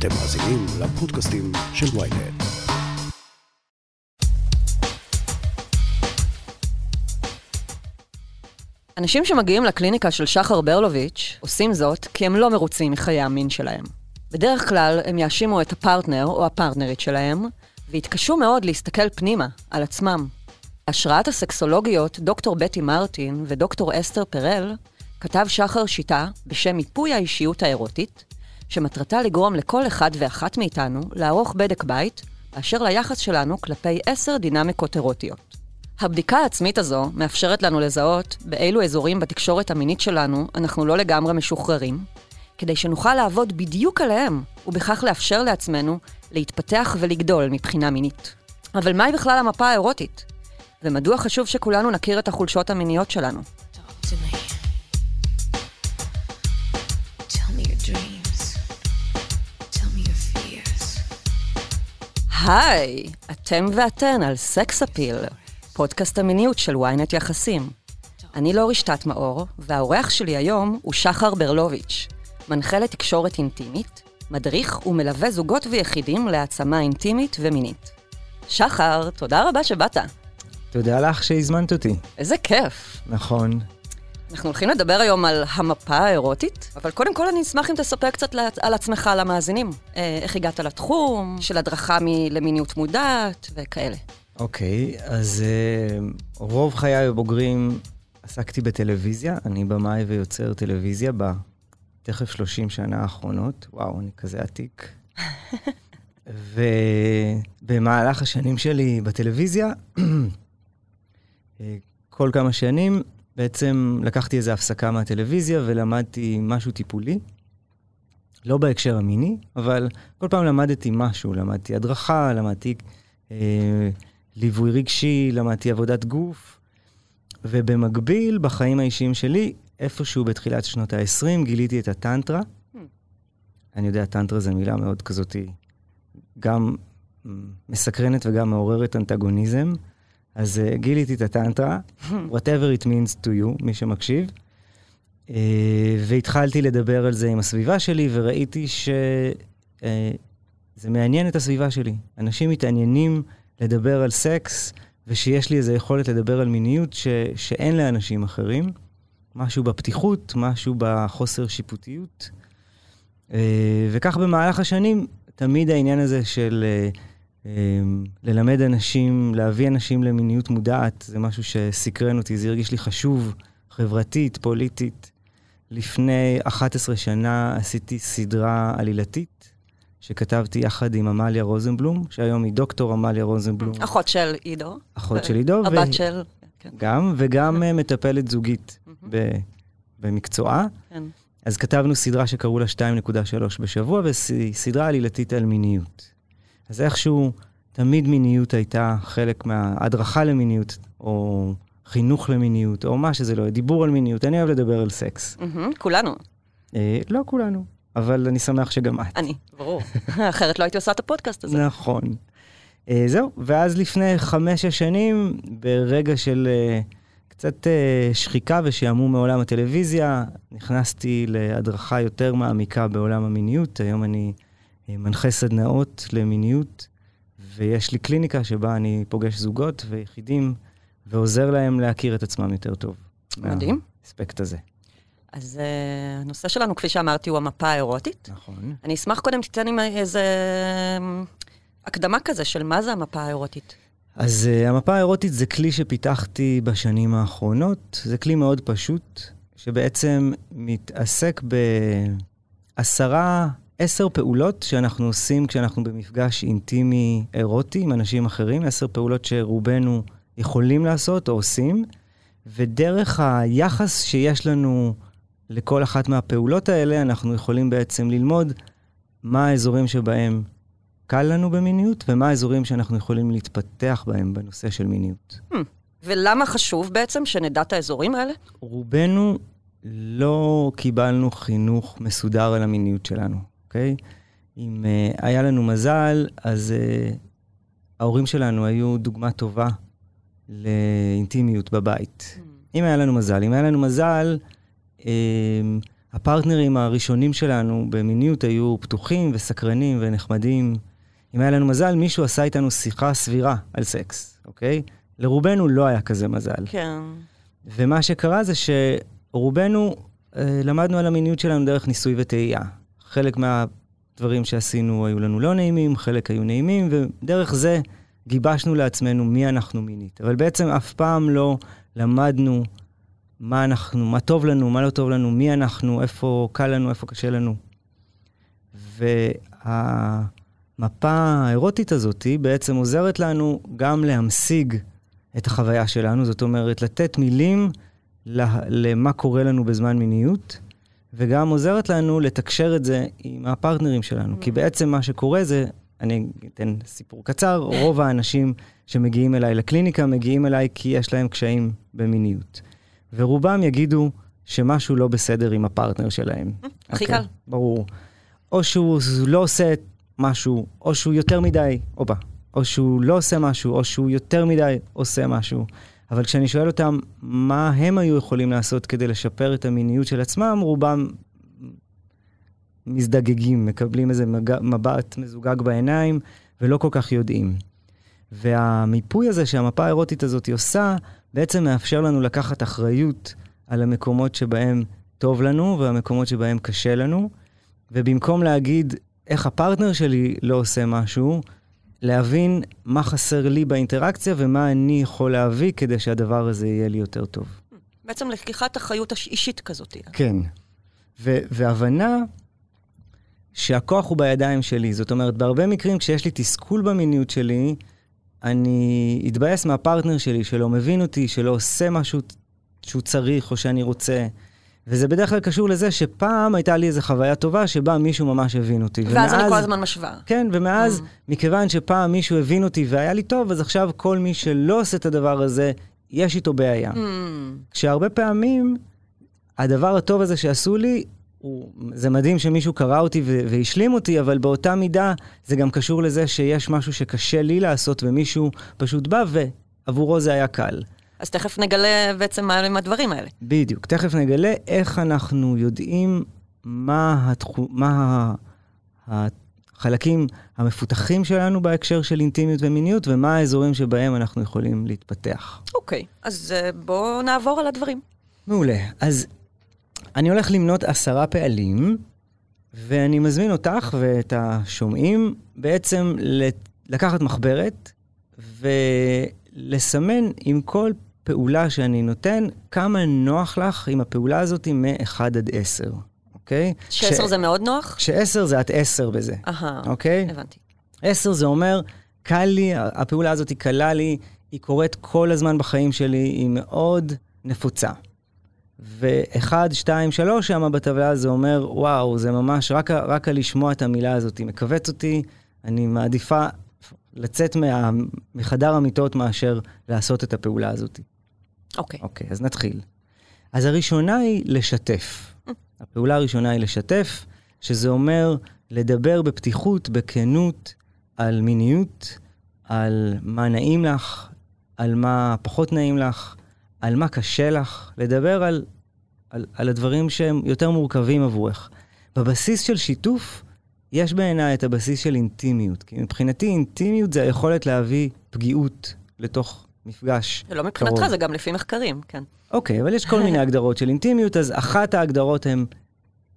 אתם מאזינים לפודקאסטים של ויינט. אנשים שמגיעים לקליניקה של שחר ברלוביץ' עושים זאת כי הם לא מרוצים מחיי המין שלהם. בדרך כלל הם יאשימו את הפרטנר או הפרטנרית שלהם, ויתקשו מאוד להסתכל פנימה, על עצמם. השראת הסקסולוגיות דוקטור בטי מרטין ודוקטור אסתר פרל, כתב שחר שיטה בשם מיפוי האישיות האירוטית, שמטרתה לגרום לכל אחד ואחת מאיתנו לערוך בדק בית באשר ליחס שלנו כלפי עשר דינמיקות אירוטיות. הבדיקה העצמית הזו מאפשרת לנו לזהות באילו אזורים בתקשורת המינית שלנו אנחנו לא לגמרי משוחררים, כדי שנוכל לעבוד בדיוק עליהם, ובכך לאפשר לעצמנו להתפתח ולגדול מבחינה מינית. אבל מהי בכלל המפה האירוטית? ומדוע חשוב שכולנו נכיר את החולשות המיניות שלנו? Talk to me. היי, אתם ואתן על סקס אפיל, פודקאסט המיניות של ynet יחסים. אני לא רשתת מאור, והאורח שלי היום הוא שחר ברלוביץ', מנחה לתקשורת אינטימית, מדריך ומלווה זוגות ויחידים להעצמה אינטימית ומינית. שחר, תודה רבה שבאת. תודה לך שהזמנת אותי. איזה כיף. נכון. אנחנו הולכים לדבר היום על המפה האירוטית, אבל קודם כל אני אשמח אם תספר קצת על עצמך למאזינים. אה, איך הגעת לתחום, של הדרכה מ- למיניות מודעת וכאלה. אוקיי, אז אה, רוב חיי הבוגרים עסקתי בטלוויזיה, אני במאי ויוצר טלוויזיה בתכף 30 שנה האחרונות. וואו, אני כזה עתיק. ובמהלך השנים שלי בטלוויזיה, אה, כל כמה שנים בעצם לקחתי איזו הפסקה מהטלוויזיה ולמדתי משהו טיפולי. לא בהקשר המיני, אבל כל פעם למדתי משהו, למדתי הדרכה, למדתי אה, ליווי רגשי, למדתי עבודת גוף, ובמקביל, בחיים האישיים שלי, איפשהו בתחילת שנות ה-20, גיליתי את הטנטרה. אני יודע, טנטרה זו מילה מאוד כזאת, גם מסקרנת וגם מעוררת אנטגוניזם. אז uh, גיליתי את הטנטרה, whatever it means to you, מי שמקשיב. Uh, והתחלתי לדבר על זה עם הסביבה שלי, וראיתי שזה uh, מעניין את הסביבה שלי. אנשים מתעניינים לדבר על סקס, ושיש לי איזו יכולת לדבר על מיניות ש, שאין לאנשים אחרים. משהו בפתיחות, משהו בחוסר שיפוטיות. Uh, וכך במהלך השנים, תמיד העניין הזה של uh, ללמד אנשים, להביא אנשים למיניות מודעת, זה משהו שסקרן אותי, זה הרגיש לי חשוב, חברתית, פוליטית. לפני 11 שנה עשיתי סדרה עלילתית, שכתבתי יחד עם עמליה רוזנבלום, שהיום היא דוקטור עמליה רוזנבלום, אחות של עידו. אחות של עידו, הבת ו- של... כן. גם, וגם אה, מטפלת זוגית ב- במקצועה. כן. אז כתבנו סדרה שקראו לה 2.3 בשבוע, וסדרה עלילתית על מיניות. אז איכשהו, תמיד מיניות הייתה חלק מההדרכה למיניות, או חינוך למיניות, או מה שזה לא יהיה, דיבור על מיניות. אני אוהב לדבר על סקס. כולנו. אה, לא כולנו, אבל אני שמח שגם את. אני, ברור. אחרת לא הייתי עושה את הפודקאסט הזה. נכון. אה, זהו, ואז לפני חמש-שש שנים, ברגע של אה, קצת שחיקה ושעמום מעולם הטלוויזיה, נכנסתי להדרכה יותר מעמיקה בעולם המיניות. היום אני מנחה סדנאות למיניות, ויש לי קליניקה שבה אני פוגש זוגות ויחידים, ועוזר להם להכיר את עצמם יותר טוב. מדהים. מהאספקט הזה. אז uh, הנושא שלנו, כפי שאמרתי, הוא המפה האירוטית. נכון. אני אשמח קודם תיתן לי איזה אמ, הקדמה כזה של מה זה המפה האירוטית. אז uh, המפה האירוטית זה כלי שפיתחתי בשנים האחרונות. זה כלי מאוד פשוט, שבעצם מתעסק בעשרה, עשר פעולות שאנחנו עושים כשאנחנו במפגש אינטימי אירוטי עם אנשים אחרים, עשר פעולות שרובנו יכולים לעשות או עושים, ודרך היחס שיש לנו לכל אחת מהפעולות האלה, אנחנו יכולים בעצם ללמוד מה האזורים שבהם קל לנו במיניות, ומה האזורים שאנחנו יכולים להתפתח בהם בנושא של מיניות. ולמה חשוב בעצם שנדע את האזורים האלה? רובנו לא קיבלנו חינוך מסודר על המיניות שלנו, אוקיי? אם uh, היה לנו מזל, אז uh, ההורים שלנו היו דוגמה טובה לאינטימיות בבית. אם היה לנו מזל, אם היה לנו מזל, uh, הפרטנרים הראשונים שלנו במיניות היו פתוחים וסקרנים ונחמדים. אם היה לנו מזל, מישהו עשה איתנו שיחה סבירה על סקס, אוקיי? לרובנו לא היה כזה מזל. כן. ומה שקרה זה שרובנו אה, למדנו על המיניות שלנו דרך ניסוי וטעייה. חלק מהדברים שעשינו היו לנו לא נעימים, חלק היו נעימים, ודרך זה גיבשנו לעצמנו מי אנחנו מינית. אבל בעצם אף פעם לא למדנו מה אנחנו, מה טוב לנו, מה לא טוב לנו, מי אנחנו, איפה קל לנו, איפה קשה לנו. והמפה האירוטית הזאת בעצם עוזרת לנו גם להמשיג את החוויה שלנו, זאת אומרת, לתת מילים למה קורה לנו בזמן מיניות, וגם עוזרת לנו לתקשר את זה עם הפרטנרים שלנו. כי בעצם מה שקורה זה, אני אתן סיפור קצר, רוב האנשים שמגיעים אליי לקליניקה מגיעים אליי כי יש להם קשיים במיניות. ורובם יגידו שמשהו לא בסדר עם הפרטנר שלהם. הכי אוקיי? קל. ברור. או שהוא לא עושה משהו, או שהוא יותר מדי, הופה, או שהוא לא עושה משהו, או שהוא יותר מדי עושה משהו. אבל כשאני שואל אותם מה הם היו יכולים לעשות כדי לשפר את המיניות של עצמם, רובם מזדגגים, מקבלים איזה מג... מבט מזוגג בעיניים, ולא כל כך יודעים. והמיפוי הזה שהמפה האירוטית הזאת עושה, בעצם מאפשר לנו לקחת אחריות על המקומות שבהם טוב לנו והמקומות שבהם קשה לנו, ובמקום להגיד איך הפרטנר שלי לא עושה משהו, להבין מה חסר לי באינטראקציה ומה אני יכול להביא כדי שהדבר הזה יהיה לי יותר טוב. בעצם לקיחת אחריות אישית כזאת. כן. ו- והבנה שהכוח הוא בידיים שלי. זאת אומרת, בהרבה מקרים כשיש לי תסכול במיניות שלי, אני אתבאס מהפרטנר שלי שלא מבין אותי, שלא עושה משהו שהוא צריך או שאני רוצה. וזה בדרך כלל קשור לזה שפעם הייתה לי איזו חוויה טובה שבה מישהו ממש הבין אותי. ואז אני ומאז- כל הזמן משווה. כן, ומאז, Mm. מכיוון שפעם מישהו הבין אותי והיה לי טוב, אז עכשיו כל מי שלא עושה את הדבר הזה, יש איתו בעיה. Mm. כשהרבה פעמים, הדבר הטוב הזה שעשו לי, הוא, זה מדהים שמישהו קרא אותי ו- והשלים אותי, אבל באותה מידה זה גם קשור לזה שיש משהו שקשה לי לעשות ומישהו פשוט בא ועבורו זה היה קל. אז תכף נגלה בעצם מה הם הדברים האלה. בדיוק. תכף נגלה איך אנחנו יודעים מה, התחו... מה החלקים המפותחים שלנו בהקשר של אינטימיות ומיניות, ומה האזורים שבהם אנחנו יכולים להתפתח. אוקיי, אז אה, בואו נעבור על הדברים. מעולה. אז אני הולך למנות עשרה פעלים, ואני מזמין אותך ואת השומעים בעצם לקחת מחברת ולסמן עם כל פעולה שאני נותן, כמה נוח לך עם הפעולה הזאת מ-1 עד 10, אוקיי? שעשר זה מאוד נוח? שעשר זה את 10 בזה, אהה, אוקיי? הבנתי. 10 זה אומר, קל לי, הפעולה הזאת היא קלה לי, היא קורית כל הזמן בחיים שלי, היא מאוד נפוצה. ו-1, 2, 3 שם בטבלה זה אומר, וואו, זה ממש, רק, רק לשמוע את המילה הזאת היא מכווץ אותי, אני מעדיפה לצאת מה, מחדר המיטות מאשר לעשות את הפעולה הזאת. אוקיי. אוקיי, אז נתחיל. אז הראשונה היא לשתף. הפעולה הראשונה היא לשתף, שזה אומר לדבר בפתיחות, בכנות, על מיניות, על מה נעים לך, על מה פחות נעים לך, על מה קשה לך, לדבר על, על, על הדברים שהם יותר מורכבים עבורך. בבסיס של שיתוף, יש בעיניי את הבסיס של אינטימיות. כי מבחינתי אינטימיות זה היכולת להביא פגיעות לתוך מפגש. זה לא מבחינתך, קרוב. זה גם לפי מחקרים, כן. אוקיי, אבל יש כל מיני הגדרות של אינטימיות, אז אחת ההגדרות הן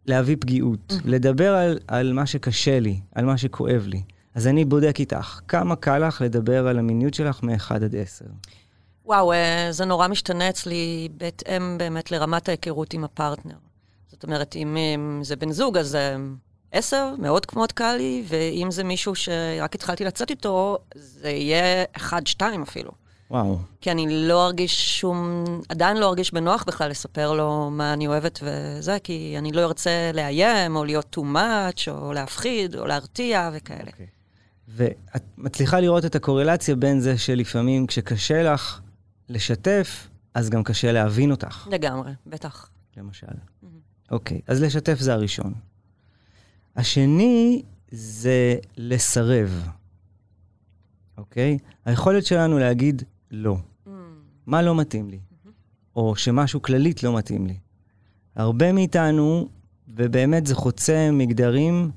להביא פגיעות, לדבר על, על מה שקשה לי, על מה שכואב לי. אז אני בודק איתך, כמה קל לך לדבר על המיניות שלך מ-1 עד 10? וואו, אה, זה נורא משתנה אצלי בהתאם באמת לרמת ההיכרות עם הפרטנר. זאת אומרת, אם אם זה בן זוג, אז אה, עשר, מאוד מאוד קל לי, ואם זה מישהו שרק התחלתי לצאת איתו, זה יהיה אחד, שתיים אפילו. וואו. כי אני לא ארגיש שום, עדיין לא ארגיש בנוח בכלל לספר לו מה אני אוהבת וזה, כי אני לא ארצה לאיים, או להיות too much, או להפחיד, או להרתיע וכאלה. אוקיי. ואת מצליחה לראות את הקורלציה בין זה שלפעמים כשקשה לך לשתף, אז גם קשה להבין אותך, לגמרי, בטח. למשל. אוקיי, אז לשתף זה הראשון. השני זה לסרב, אוקיי? היכולת שלנו להגיד לא. מה לא מתאים לי? או שמשהו כללית לא מתאים לי. הרבה מאיתנו ובאמת זה חוצה מגדרים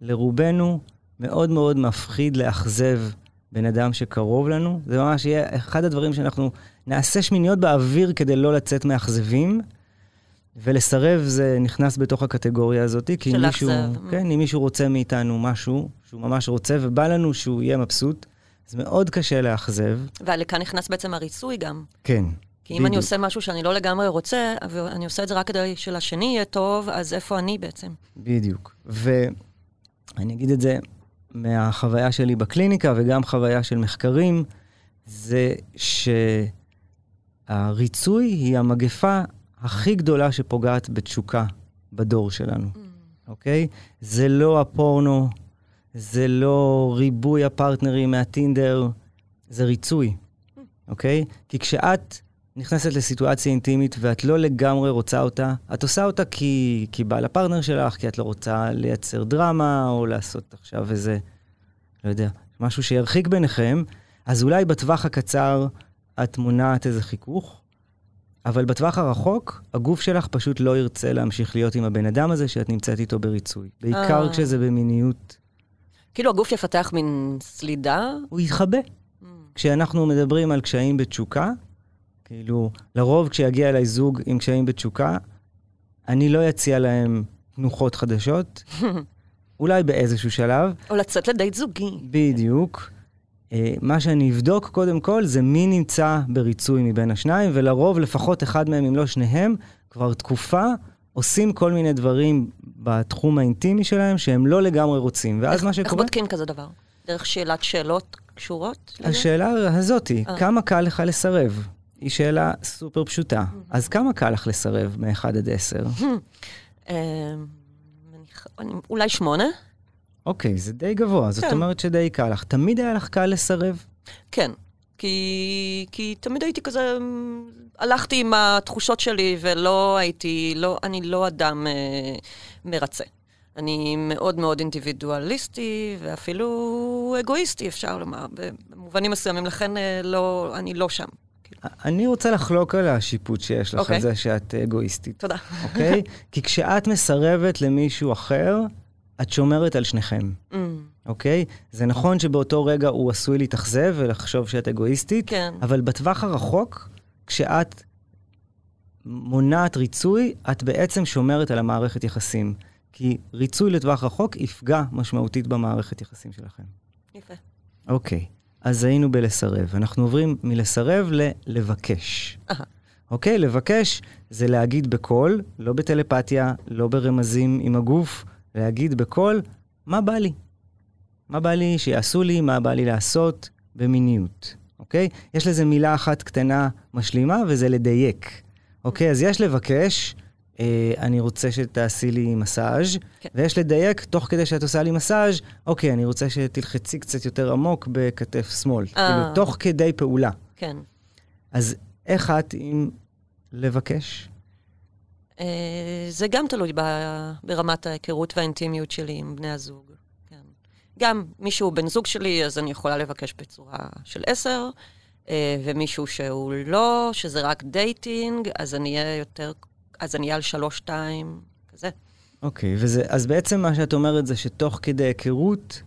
לרובנו, מאוד מאוד מפחיד לאכזב בן אדם שקרוב לנו. זה ממש יהיה אחד הדברים שאנחנו נעשה שמיניות באוויר כדי לא לצאת מאכזבים. ולסרב זה נכנס בתוך הקטגוריה הזאת, כי אם מישהו, לאכזב. כן, אם מישהו רוצה מאיתנו משהו, שהוא ממש רוצה, ובא לנו שהוא יהיה מבסוט, אז מאוד קשה לאכזב. ולכאן נכנס בעצם הריצוי גם. כן. כי אם אני בדיוק. עושה משהו שאני לא לגמרי רוצה, ואני עושה את זה רק כדי שלשני יהיה טוב, אז איפה אני בעצם? בדיוק. ואני אגיד את זה מהחוויה שלי בקליניקה וגם חוויה של מחקרים, זה שהריצוי היא המגפה הכי גדולה שפוגעת בתשוקה בדור שלנו, אוקיי? זה לא הפורנו, זה לא ריבוי הפרטנרים מהטינדר, זה ריצוי, אוקיי? כי כשאת נכנסת לסיטואציה אינטימית ואת לא לגמרי רוצה אותה, את עושה אותה כי, כי בא לפרטנר שלך, כי את לא רוצה לייצר דרמה, או לעשות עכשיו איזה, לא יודע, משהו שירחיק ביניכם, אז אולי בטווח הקצר את מונעת איזה חיכוך, אבל בטווח הרחוק, הגוף שלך פשוט לא ירצה להמשיך להיות עם הבן אדם הזה שאת נמצאת איתו בריצוי. בעיקר אה. כשזה במיניות, כאילו הגוף יפתח מין סלידה? הוא יתחבא. כשאנחנו מדברים על קשיים בתשוקה, כאילו, לרוב כשיגיע אליי זוג עם קשיים בתשוקה, אני לא אציע להם תנוחות חדשות, אולי באיזשהו שלב, או לצאת לדייט זוגי. בדיוק. אה, מה שאני אבדוק קודם כל זה מי נמצא בריצוי מבין השניים, ולרוב לפחות אחד מהם, אם לא שניהם, כבר תקופה עושים כל מיני דברים בתחום האינטימי שלהם שהם לא לגמרי רוצים. ואז איך- מה איך שקורה... בודקים כזה דבר? דרך שאלת שאלות קשורות? לזה? השאלה הזאתי, אה. כמה קל לך לסרב? היא שאלה סופר פשוטה. אז כמה קל לך לסרב מ-1 עד 10? אה, מניח- אני- אולי שמונה? אוקיי, זה די גבוה, זאת כן. אומרת שדי קל לך. תמיד היה לך קל לסרב? כן. כי, כי תמיד הייתי כזה, הלכתי עם התחושות שלי ולא הייתי, לא, אני לא אדם אה, מרצה. אני מאוד מאוד אינדיבידואליסטי ואפילו אגואיסטי, אפשר לומר, במובנים מסוימים, לכן אה, לא, אני לא שם. אני רוצה לחלוק על השיפוט שיש לך, אוקיי. על זה שאת אגואיסטית, תודה. אוקיי? כי כשאת מסרבת למישהו אחר, את שומרת על שניכם, אמ, אוקיי? זה נכון שבאותו רגע הוא עשוי להתאכזב ולחשוב שאת אגואיסטית, כן. אבל בטווח הרחוק, כשאת מונעת ריצוי, את בעצם שומרת על המערכת יחסים. כי ריצוי לטווח רחוק יפגע משמעותית במערכת יחסים שלכם. יפה. אוקיי, אז היינו בלסרב. אנחנו עוברים מלסרב ללבקש. אהה. אוקיי, לבקש זה להגיד בקול, לא בטלפתיה, לא ברמזים עם הגוף, להגיד בקול, מה בא לי? מה בא לי שיעשו לי, מה בא לי לעשות במיניות, אוקיי? יש לזה מילה אחת קטנה משלימה, וזה לדייק. אוקיי, אז יש לבקש, אה, אני רוצה שתעשי לי מסאז', כן. ויש לדייק, תוך כדי שאת עושה לי מסאז', אוקיי, אני רוצה שתלחצי קצת יותר עמוק בכתף שמאל. אה. כאילו, תוך כדי פעולה. כן. אז איך את עם לבקש? אה, זה גם תלוי ב- ברמת ההיכרות והאינטימיות שלי עם בני הזוג. כן. גם מישהו בן זוג שלי, אז אני יכולה לבקש בצורה של 10, אה, ומישהו שהוא לא, שזה רק דייטינג, אז אני אהיה יותר, אז אני אהיה על שלוש-שתיים, כזה. אוקיי, וזה, אז בעצם מה שאת אומרת זה שתוך כדי היכרות,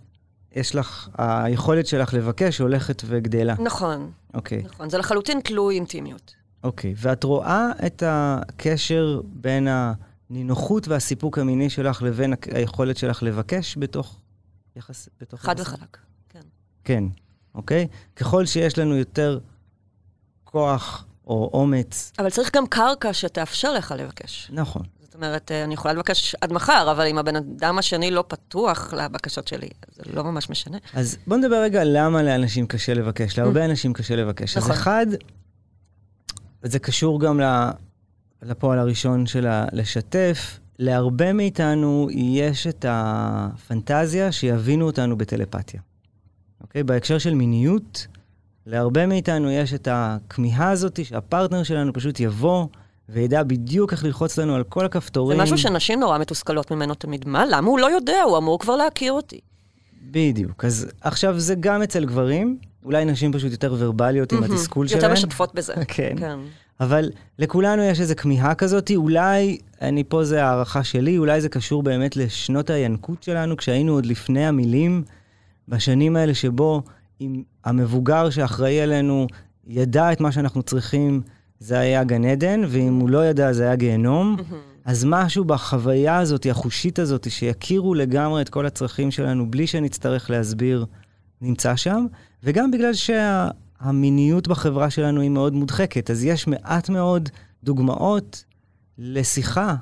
יש לך, היכולת שלך לבקש הולכת וגדלה. נכון, אוקיי, נכון. זה לחלוטין תלוי אינטימיות. אוקיי. ואת רואה את הקשר בין הנינוחות והסיפוק המיני שלך לבין היכולת שלך לבקש בתוך יחס... בתוך חד? וחלק. כן. כן, אוקיי? ככל שיש לנו יותר כוח או אומץ, אבל צריך גם קרקע שתאפשר לך לבקש. נכון. זאת אומרת, אה, אני יכולה לבקש עד מחר, אבל אם הבן אדם השני לא פתוח לבקשות שלי, אז זה לא ממש משנה. אז בוא נדבר רגע למה לאנשים קשה לבקש. להרבה אנשים קשה לבקש. אז נכון. אחד, וזה קשור גם לפועל הראשון של לשתף, להרבה מאיתנו יש את הפנטזיה שיבינו אותנו בטלפתיה. אוקיי? בהקשר של מיניות, להרבה מאיתנו יש את הכמיהה הזאת שהפרטנר שלנו פשוט יבוא וידע בדיוק איך ללחוץ לנו על כל זה הכפתורים. משהו שנשים נורא מתוסכלות ממנו תמיד. מה, למה הוא לא יודע? הוא אמור כבר להכיר אותי. בדיוק. אז עכשיו זה גם אצל גברים, אולי נשים פשוט יותר ורבליות עם. התסכול שלהן. יותר משתפות בזה. כן. כן. אבל לכולנו יש איזו כמיהה כזאת, אולי, אני פה זה הערכה שלי, אולי זה קשור באמת לשנות הינקות שלנו, כשהיינו עוד לפני המילים, בשנים האלה שבו אם המבוגר שאחראי עלינו ידע את מה שאנחנו צריכים, זה היה גן עדן, ואם הוא לא ידע, זה היה גיהנום. אז משהו בחוויה הזאת, החושית הזאת, שיכירו לגמרי את כל הצרכים שלנו בלי שנצטרך להסביר, נמצא שם. וגם בגלל שהמיניות בחברה שלנו היא מאוד מודחקת, אז יש מעט מאוד דוגמאות לשיחה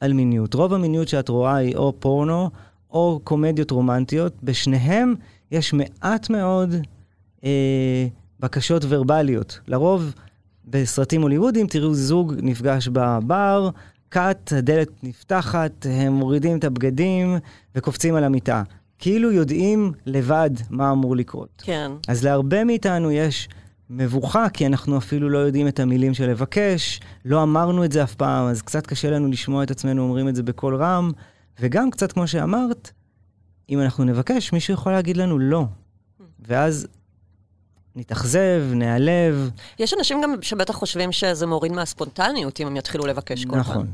על מיניות. רוב המיניות שאת רואה היא או פורנו או קומדיות רומנטיות. בשניהם יש מעט מאוד אה, בקשות ורבליות. לרוב, בסרטים הוליוודיים תראו זוג נפגש בבר, קאט, הדלת נפתחת, הם מורידים את הבגדים וקופצים על המיטה. כאילו יודעים לבד מה אמור לקרות. כן. אז להרבה מאיתנו יש מבוכה, כי אנחנו אפילו לא יודעים את המילים של לבקש, לא אמרנו את זה אף פעם, אז קצת קשה לנו לשמוע את עצמנו אומרים את זה בקול רם, וגם קצת כמו שאמרת, אם אנחנו נבקש, מישהו יכול להגיד לנו לא. ואז נתאכזב, נעלב. יש אנשים גם שבטח חושבים שזה מוריד מהספונטניות אם הם יתחילו לבקש כל נכון. פעם.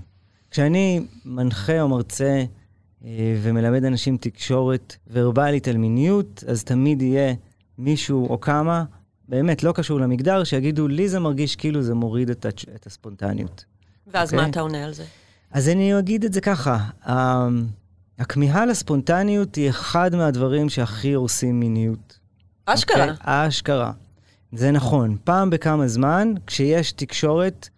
כשאני מנחה או מרצה ומלמד אנשים תקשורת ורבלית על מיניות, אז תמיד יהיה מישהו או כמה, באמת לא קשור למגדר, שיגידו, לי זה מרגיש כאילו זה מוריד את, הצ'- את הספונטניות. ואז אוקיי. מה אתה עונה על זה? אז אני אגיד את זה ככה, ה- הכמיהה לספונטניות היא אחד מהדברים שהכי הורסים מיניות. אשכרה. אוקיי? האשכרה. זה נכון. פעם בכמה זמן, כשיש תקשורת,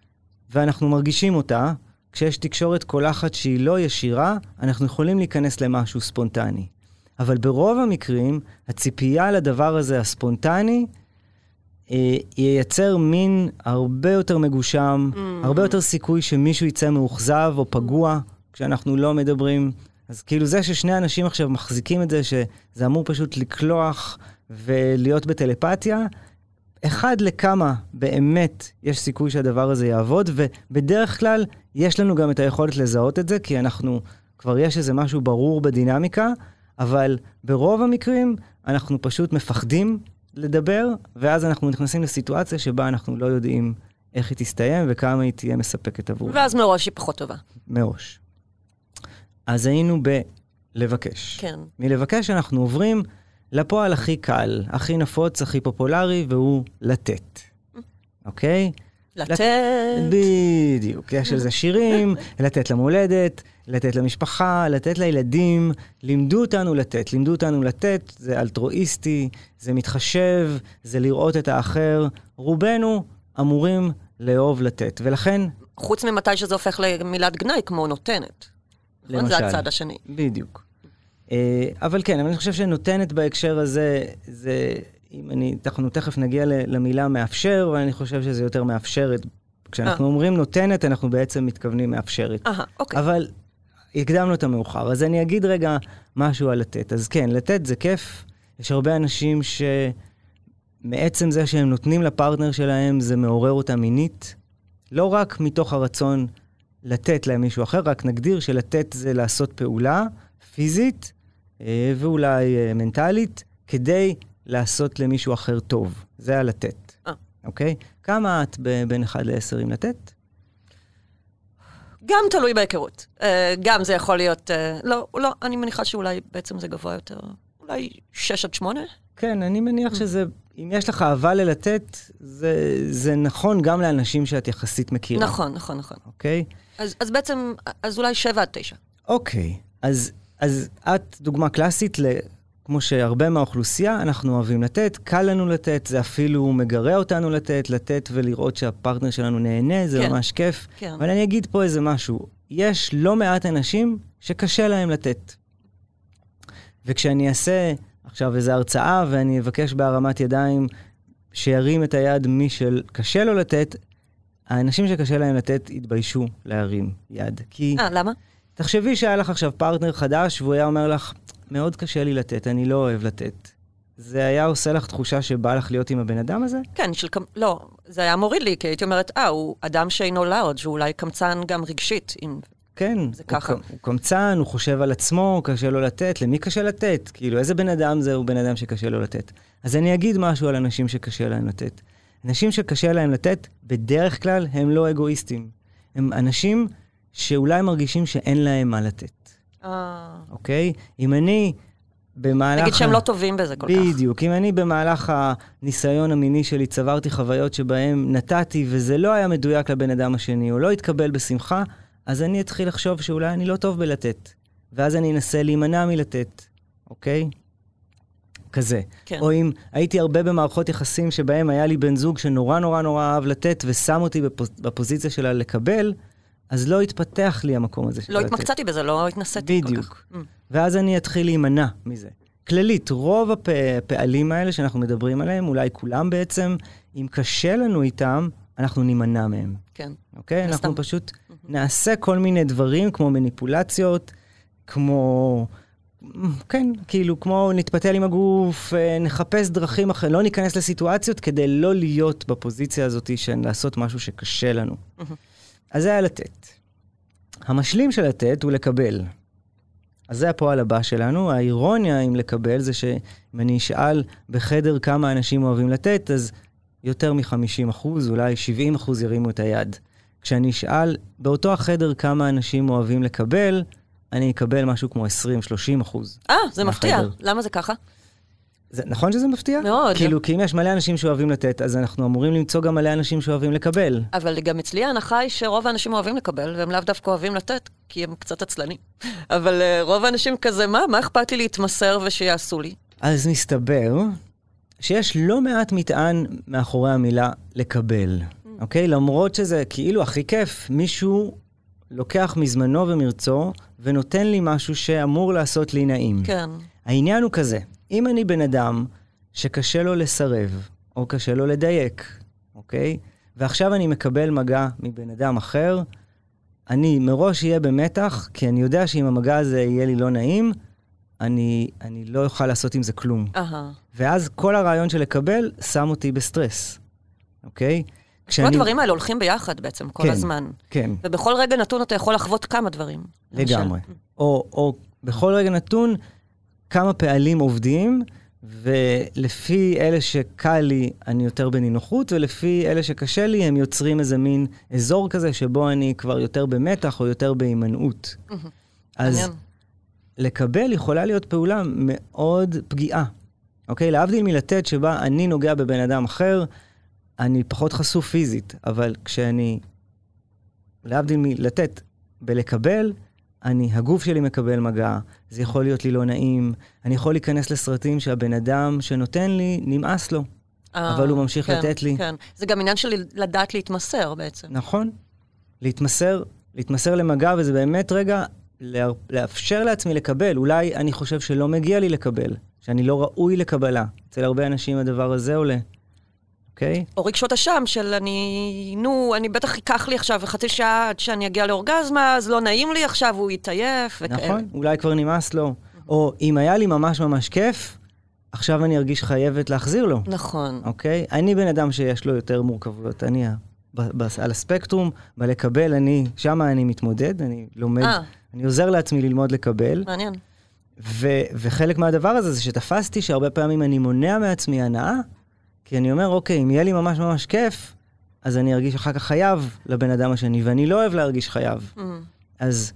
ואנחנו מרגישים אותה, כשיש תקשורת קולחת שהיא לא ישירה, אנחנו יכולים להיכנס למשהו ספונטני. אבל ברוב המקרים, הציפייה לדבר הזה, הספונטני, אה, ייצר מין הרבה יותר מגושם, Mm. הרבה יותר סיכוי שמישהו יצא מאוכזב או פגוע כשאנחנו לא מדברים. אז כאילו זה ששני אנשים עכשיו מחזיקים את זה, שזה אמור פשוט לקלוח ולהיות בטלפתיה, אחד לכמה באמת יש סיכוי שהדבר הזה יעבוד, ובדרך כלל יש לנו גם את היכולת לזהות את זה, כי אנחנו, כבר יש איזה משהו ברור בדינמיקה, אבל ברוב המקרים אנחנו פשוט מפחדים לדבר, ואז אנחנו נכנסים לסיטואציה שבה אנחנו לא יודעים איך היא תסתיים וכמה היא תהיה מספקת עבורנו. ואז מראש היא פחות טובה. מראש. אז היינו בלבקש. כן. מלבקש אנחנו עוברים לפועל הכי קל, הכי נפוץ, הכי פופולרי, והוא לתת. אוקיי? לתת... בדיוק. יש על זה שירים, לתת למולדת, לתת למשפחה, לתת לילדים. לימדו אותנו לתת, לימדו אותנו לתת, זה אלטרואיסטי, זה מתחשב, זה לראות את האחר. רובנו אמורים לאהוב לתת, ולכן, חוץ ממתי שזה הופך למילת גנאי, כמו נותנת. נכון? זה למשל. הצד השני. בדיוק. אה, אבל כן, אבל אני חושב שנותנת בהקשר הזה, זה, אם אני, אנחנו תכף נגיע למילה מאפשר, אבל אני חושב שזה יותר מאפשרת. כשאנחנו אה. אומרים נותנת, אנחנו בעצם מתכוונים מאפשרת. אהה, אוקיי. אבל הקדמנו את המאוחר, אז אני אגיד רגע משהו על לתת. אז כן, לתת זה כיף. יש הרבה אנשים שמעצם זה שהם נותנים לפרטנר שלהם, זה מעורר אותם מינית. לא רק מתוך הרצון לתת להם מישהו אחר, רק נגדיר שלתת זה לעשות פעולה פיזית ואולי אה, מנטלית, כדי לעשות למישהו אחר טוב. זה הלתת. אה. אוקיי? כמה את בין 1 ל-10 עם לתת? גם תלוי בהיכרות. אה, גם זה יכול להיות... אה, לא, לא, אני מניחה שאולי בעצם זה גבוה יותר. אולי 6 עד 8? כן, אני מניח שזה, אם יש לך אהבה ללתת, זה, זה נכון גם לאנשים שאת יחסית מכירה. נכון, נכון, נכון. אוקיי? אז, אז בעצם, אז אולי 7 עד 9. אוקיי, אז, אז את דוגמה קלאסית ל... כמו שהרבה מהאוכלוסייה, אנחנו אוהבים לתת, קל לנו לתת, זה אפילו מגרה אותנו לתת, לתת ולראות שהפרטנר שלנו נהנה, זה כן. ממש כיף. כן. אבל אני אגיד פה איזה משהו, יש לא מעט אנשים שקשה להם לתת. וכשאני אעשה עכשיו איזו הרצאה ואני אבקש בהרמת ידיים שירים את היד מי שקשה לו לתת, האנשים שקשה להם לתת יתביישו להרים יד. כי אה, למה? תחשבי שהיה לך עכשיו פרטנר חדש והוא היה אומר לך, מאוד קשה לי לתת, אני לא אוהב לתת. זה היה עושה לך תחושה שבא לך להיות עם הבן אדם הזה? כן, של כמ... לא, זה היה מוריד לי, כי הייתי אומרת, אה, הוא אדם שאינו לארג', הוא אולי קמצן גם רגשית. אם... כן. זה הוא ככה. ק- הוא קמצן, הוא חושב על עצמו, קשה לו לתת. למי קשה לתת? כאילו, איזה בן אדם זה הוא בן אדם שקשה לו לתת? אז אני אגיד משהו על אנשים שקשה להם לתת. אנשים שקשה להם לתת, בדרך כלל הם לא אגואיסטים. הם אנשים שאולי מרגישים שאין להם מה לתת, אה, אוקיי? אם אני במהלך... נגיד שהם ה- לא טובים בזה כל כך. בדיוק. אם אני במהלך הניסיון המיני שלי צברתי חוויות שבהן נתתי וזה לא היה מדויק לבן אדם השני, או לא התקבל בשמחה, אז אני אתחיל לחשוב שאולי אני לא טוב בלתת. ואז אני אנסה להימנע מלתת, אוקיי? כזה. כן. או אם הייתי הרבה במערכות יחסים שבהם היה לי בן זוג שנורא נורא נורא אהב לתת ושם אותי בפוז... בפוזיציה שלה לקבל, אז לא התפתח לי המקום הזה לא. התמקצעתי בזה, לא התנסיתי כל כך. בדיוק. Mm. ואז אני אתחיל להימנע מזה. כללית, רוב הפ- הפעלים האלה שאנחנו מדברים עליהם, אולי כולם בעצם, אם קשה לנו איתם, אנחנו נימנע מהם, כן. אוקיי? מן אנחנו הסתם. פשוט נעשה כל מיני דברים, כמו מניפולציות, כמו... כן, כאילו, כמו נתפתל עם הגוף, אה, נחפש דרכים אחרות, לא ניכנס לסיטואציות כדי לא להיות בפוזיציה הזאת של לעשות משהו שקשה לנו. אז זה היה לתת. המשלים של לתת הוא לקבל. אז זה הפועל הבא שלנו. האירוניה עם לקבל זה שאם אני אשאל בחדר כמה אנשים אוהבים לתת, אז יותר מ-50 אחוז, אולי 70 אחוז ירימו את היד. כשאני אשאל באותו החדר כמה אנשים אוהבים לקבל, אני אקבל משהו כמו 20-30 אחוז. אה, זה מפתיע. למה זה ככה? זה, נכון שזה מפתיע? מאוד. כאילו, כי אם יש מלא אנשים שאוהבים לתת, אז אנחנו אמורים למצוא גם מלא אנשים שאוהבים לקבל. אבל גם אצלי ההנחה היא שרוב האנשים אוהבים לקבל, והם לאו דווקא אוהבים לתת, כי הם קצת עצלנים. אבל אה, רוב האנשים כזה, מה, מה אכפת לי להתמסר ושיעשו לי? אז מסתבר שיש לא מעט מטען מאחורי המילה לקבל, אוקיי? למרות שזה כאילו הכי כיף, מישהו לוקח מזמנו ומרצו ונותן לי משהו שאמור לעשות לי נעים. כן. העניין הוא כזה, אם אני בן אדם שקשה לו לסרב, או קשה לו לדייק, אוקיי? ועכשיו אני מקבל מגע מבן אדם אחר, אני מראש אהיה במתח, כי אני יודע שאם המגע הזה יהיה לי לא נעים, אני, אני לא אוכל לעשות עם זה כלום. אהה. ואז כל הרעיון של לקבל שם אותי בסטרס, אוקיי? כל הדברים האלה הולכים ביחד בעצם, כל כן. הזמן. כן, ובכל רגע נתון אתה יכול לחוות כמה דברים. למשל. לגמרי. או, או בכל רגע נתון, כמה פעלים עובדים, ולפי אלה שקל לי, אני יותר בנינוחות, ולפי אלה שקשה לי, הם יוצרים איזה מין אזור כזה, שבו אני כבר יותר במתח או יותר בהימנעות. אז מעניין. לקבל יכולה להיות פעולה מאוד פגיעה. אוקיי? להבדיל מלתת שבה אני נוגע בבן אדם אחר, אני פחות חשוף פיזית, אבל כשאני, להבדיל מלתת, בלקבל, אני, הגוף שלי מקבל מגע, זה יכול להיות לי לא נעים, אני יכול להיכנס לסרטים שהבן אדם שנותן לי, נמאס לו. אה, אבל הוא ממשיך כן, לתת לי. כן. זה גם עניין של לדעת להתמסר בעצם. נכון. להתמסר, להתמסר למגע, וזה באמת רגע לאפשר לעצמי לקבל. אולי אני חושב שלא מגיע לי לקבל, שאני לא ראוי לקבלה. אצל הרבה אנשים הדבר הזה עולה, אוקיי? או רגשות אשם של אני, נו, אני בטח ייקח לי עכשיו חצי שעה עד שאני אגיע לאורגזמה, אז לא נעים לי עכשיו, הוא יתעייף וכאלה. נכון? אולי כבר נמאס לו. או אם היה לי ממש ממש כיף, עכשיו אני ארגיש חייבת להחזיר לו, נכון. אוקיי? אני בן אדם שיש לו יותר מורכבויות. אני ב- ב- על הספקטרום, בלקבל, אני, שם אני מתמודד, אני לומד, אה. אני עוזר לעצמי ללמוד לקבל. מעניין. ו- וחלק מהדבר הזה זה שתפסתי שהרבה פעמים אני מונע מעצמי הנאה, כי אני אומר, אוקיי, אם יהיה לי ממש ממש כיף, אז אני ארגיש אחר כך חייב לבן אדם השני, ואני לא אוהב להרגיש חייב. Mm. אז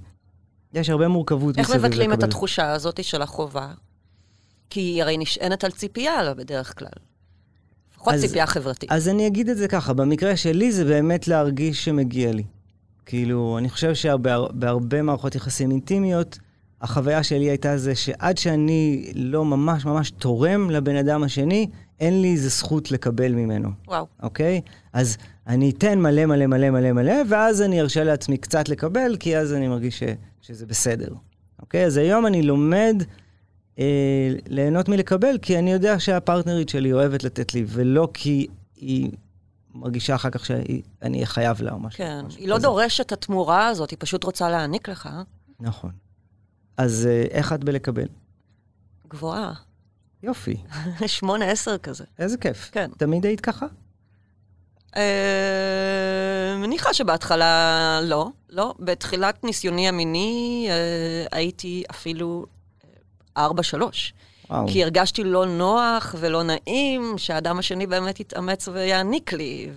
יש הרבה מורכבות איך מסביב לקבל. מבטלים את התחושה הזאת של החובה? כי היא הרי נשענת על ציפייה בדרך כלל. לפחות ציפייה חברתית. אז אני אגיד את זה ככה, במקרה שלי זה באמת להרגיש שמגיע לי. כאילו, אני חושב שבהרבה מערכות יחסים אינטימיות, החוויה שלי הייתה זה שעד שאני לא ממש ממש תורם לבן אדם השני, אין לי איזה זכות לקבל ממנו. וואו. אוקיי? אז אני אתן מלא מלא מלא מלא מלא, ואז אני ארשה לעצמי קצת לקבל, כי אז אני מרגיש ש, שזה בסדר. אוקיי? אז היום אני לומד אה, ליהנות מלקבל, כי אני יודע שהפרטנרית שלי אוהבת לתת לי, ולא כי היא מרגישה אחר כך שאני אהיה חייב לה או משהו. כן. משהו היא לא כזה. דורשת את התמורה הזאת, היא פשוט רוצה להעניק לך. נכון. אז אה, איך את בלקבל? גבוהה. יופי, שמונה, עשר כזה. איזה כיף. כן. תמיד היית ככה? אה, מניחה שבהתחלה לא, לא. בתחילת ניסיוני המיני אה, הייתי אפילו אה, ארבע, שלוש. וואו. כי הרגשתי לא נוח ולא נעים שהאדם השני באמת יתאמץ ויעניק לי,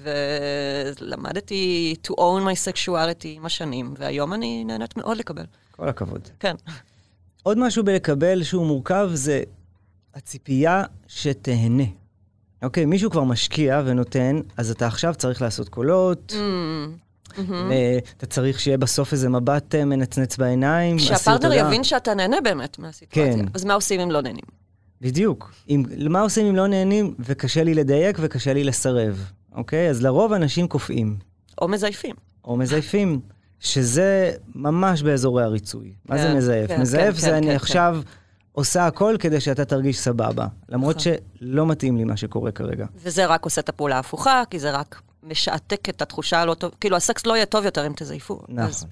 ולמדתי to own my sexuality עם השנים, והיום אני נהנית מאוד לקבל. כל הכבוד. כן. עוד משהו בלקבל שהוא מורכב זה הציפייה שתהנה. אוקיי, מישהו כבר משקיע ונותן, אז אתה עכשיו צריך לעשות קולות, Mm, ואתה צריך שיהיה בסוף איזה מבט אה, מנצנץ בעיניים. אסיר שהפרטנר תודה. יבין שאתה נהנה באמת מהסיטואציה. כן. אז מה עושים אם לא נהנים? בדיוק. אם, מה עושים אם לא נהנים וקשה לי לדייק וקשה לי לסרב, אוקיי? אז לרוב אנשים קופאים, או מזייפים. או מזייפים, שזה ממש באזורי הריצוי. מה זה כן, מזייף? כן, מזייף כן, זה כן, אני כן, עכשיו עושה הכל כדי שאתה תרגיש סבבה. למרות נכון. שלא מתאים לי מה שקורה כרגע. וזה רק עושה את הפעולה ההפוכה, כי זה רק משעתק את התחושה הלא טוב. כאילו, הסקס לא יהיה טוב יותר אם תזייפו. אז- נכון.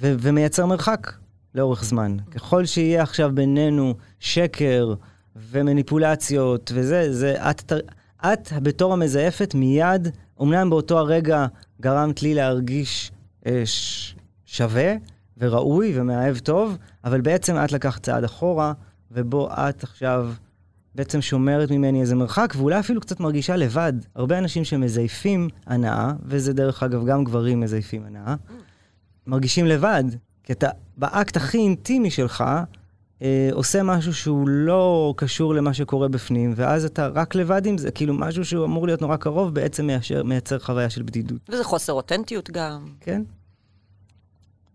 ו- ומייצר מרחק לאורך זמן. ככל שיהיה עכשיו בינינו שקר ומניפולציות וזה, זה את, את בתור המזייפת מיד, אמנם באותו הרגע גרמת לי להרגיש אה, ש- שווה וראוי ומאהב טוב, אבל בעצם את לקחת צעד אחורה, ובו את עכשיו בעצם שומרת ממני איזה מרחק, ואולי אפילו קצת מרגישה לבד. הרבה אנשים שמזייפים הנאה, וזה דרך אגב, גם גברים מזייפים הנאה, מרגישים לבד, כי אתה באקט הכי אינטימי שלך, אה, עושה משהו שהוא לא קשור למה שקורה בפנים, ואז אתה רק לבד עם זה, כאילו משהו שהוא אמור להיות נורא קרוב, בעצם מיישר, מייצר חוויה של בדידות, וזה חוסר אותנטיות גם. כן?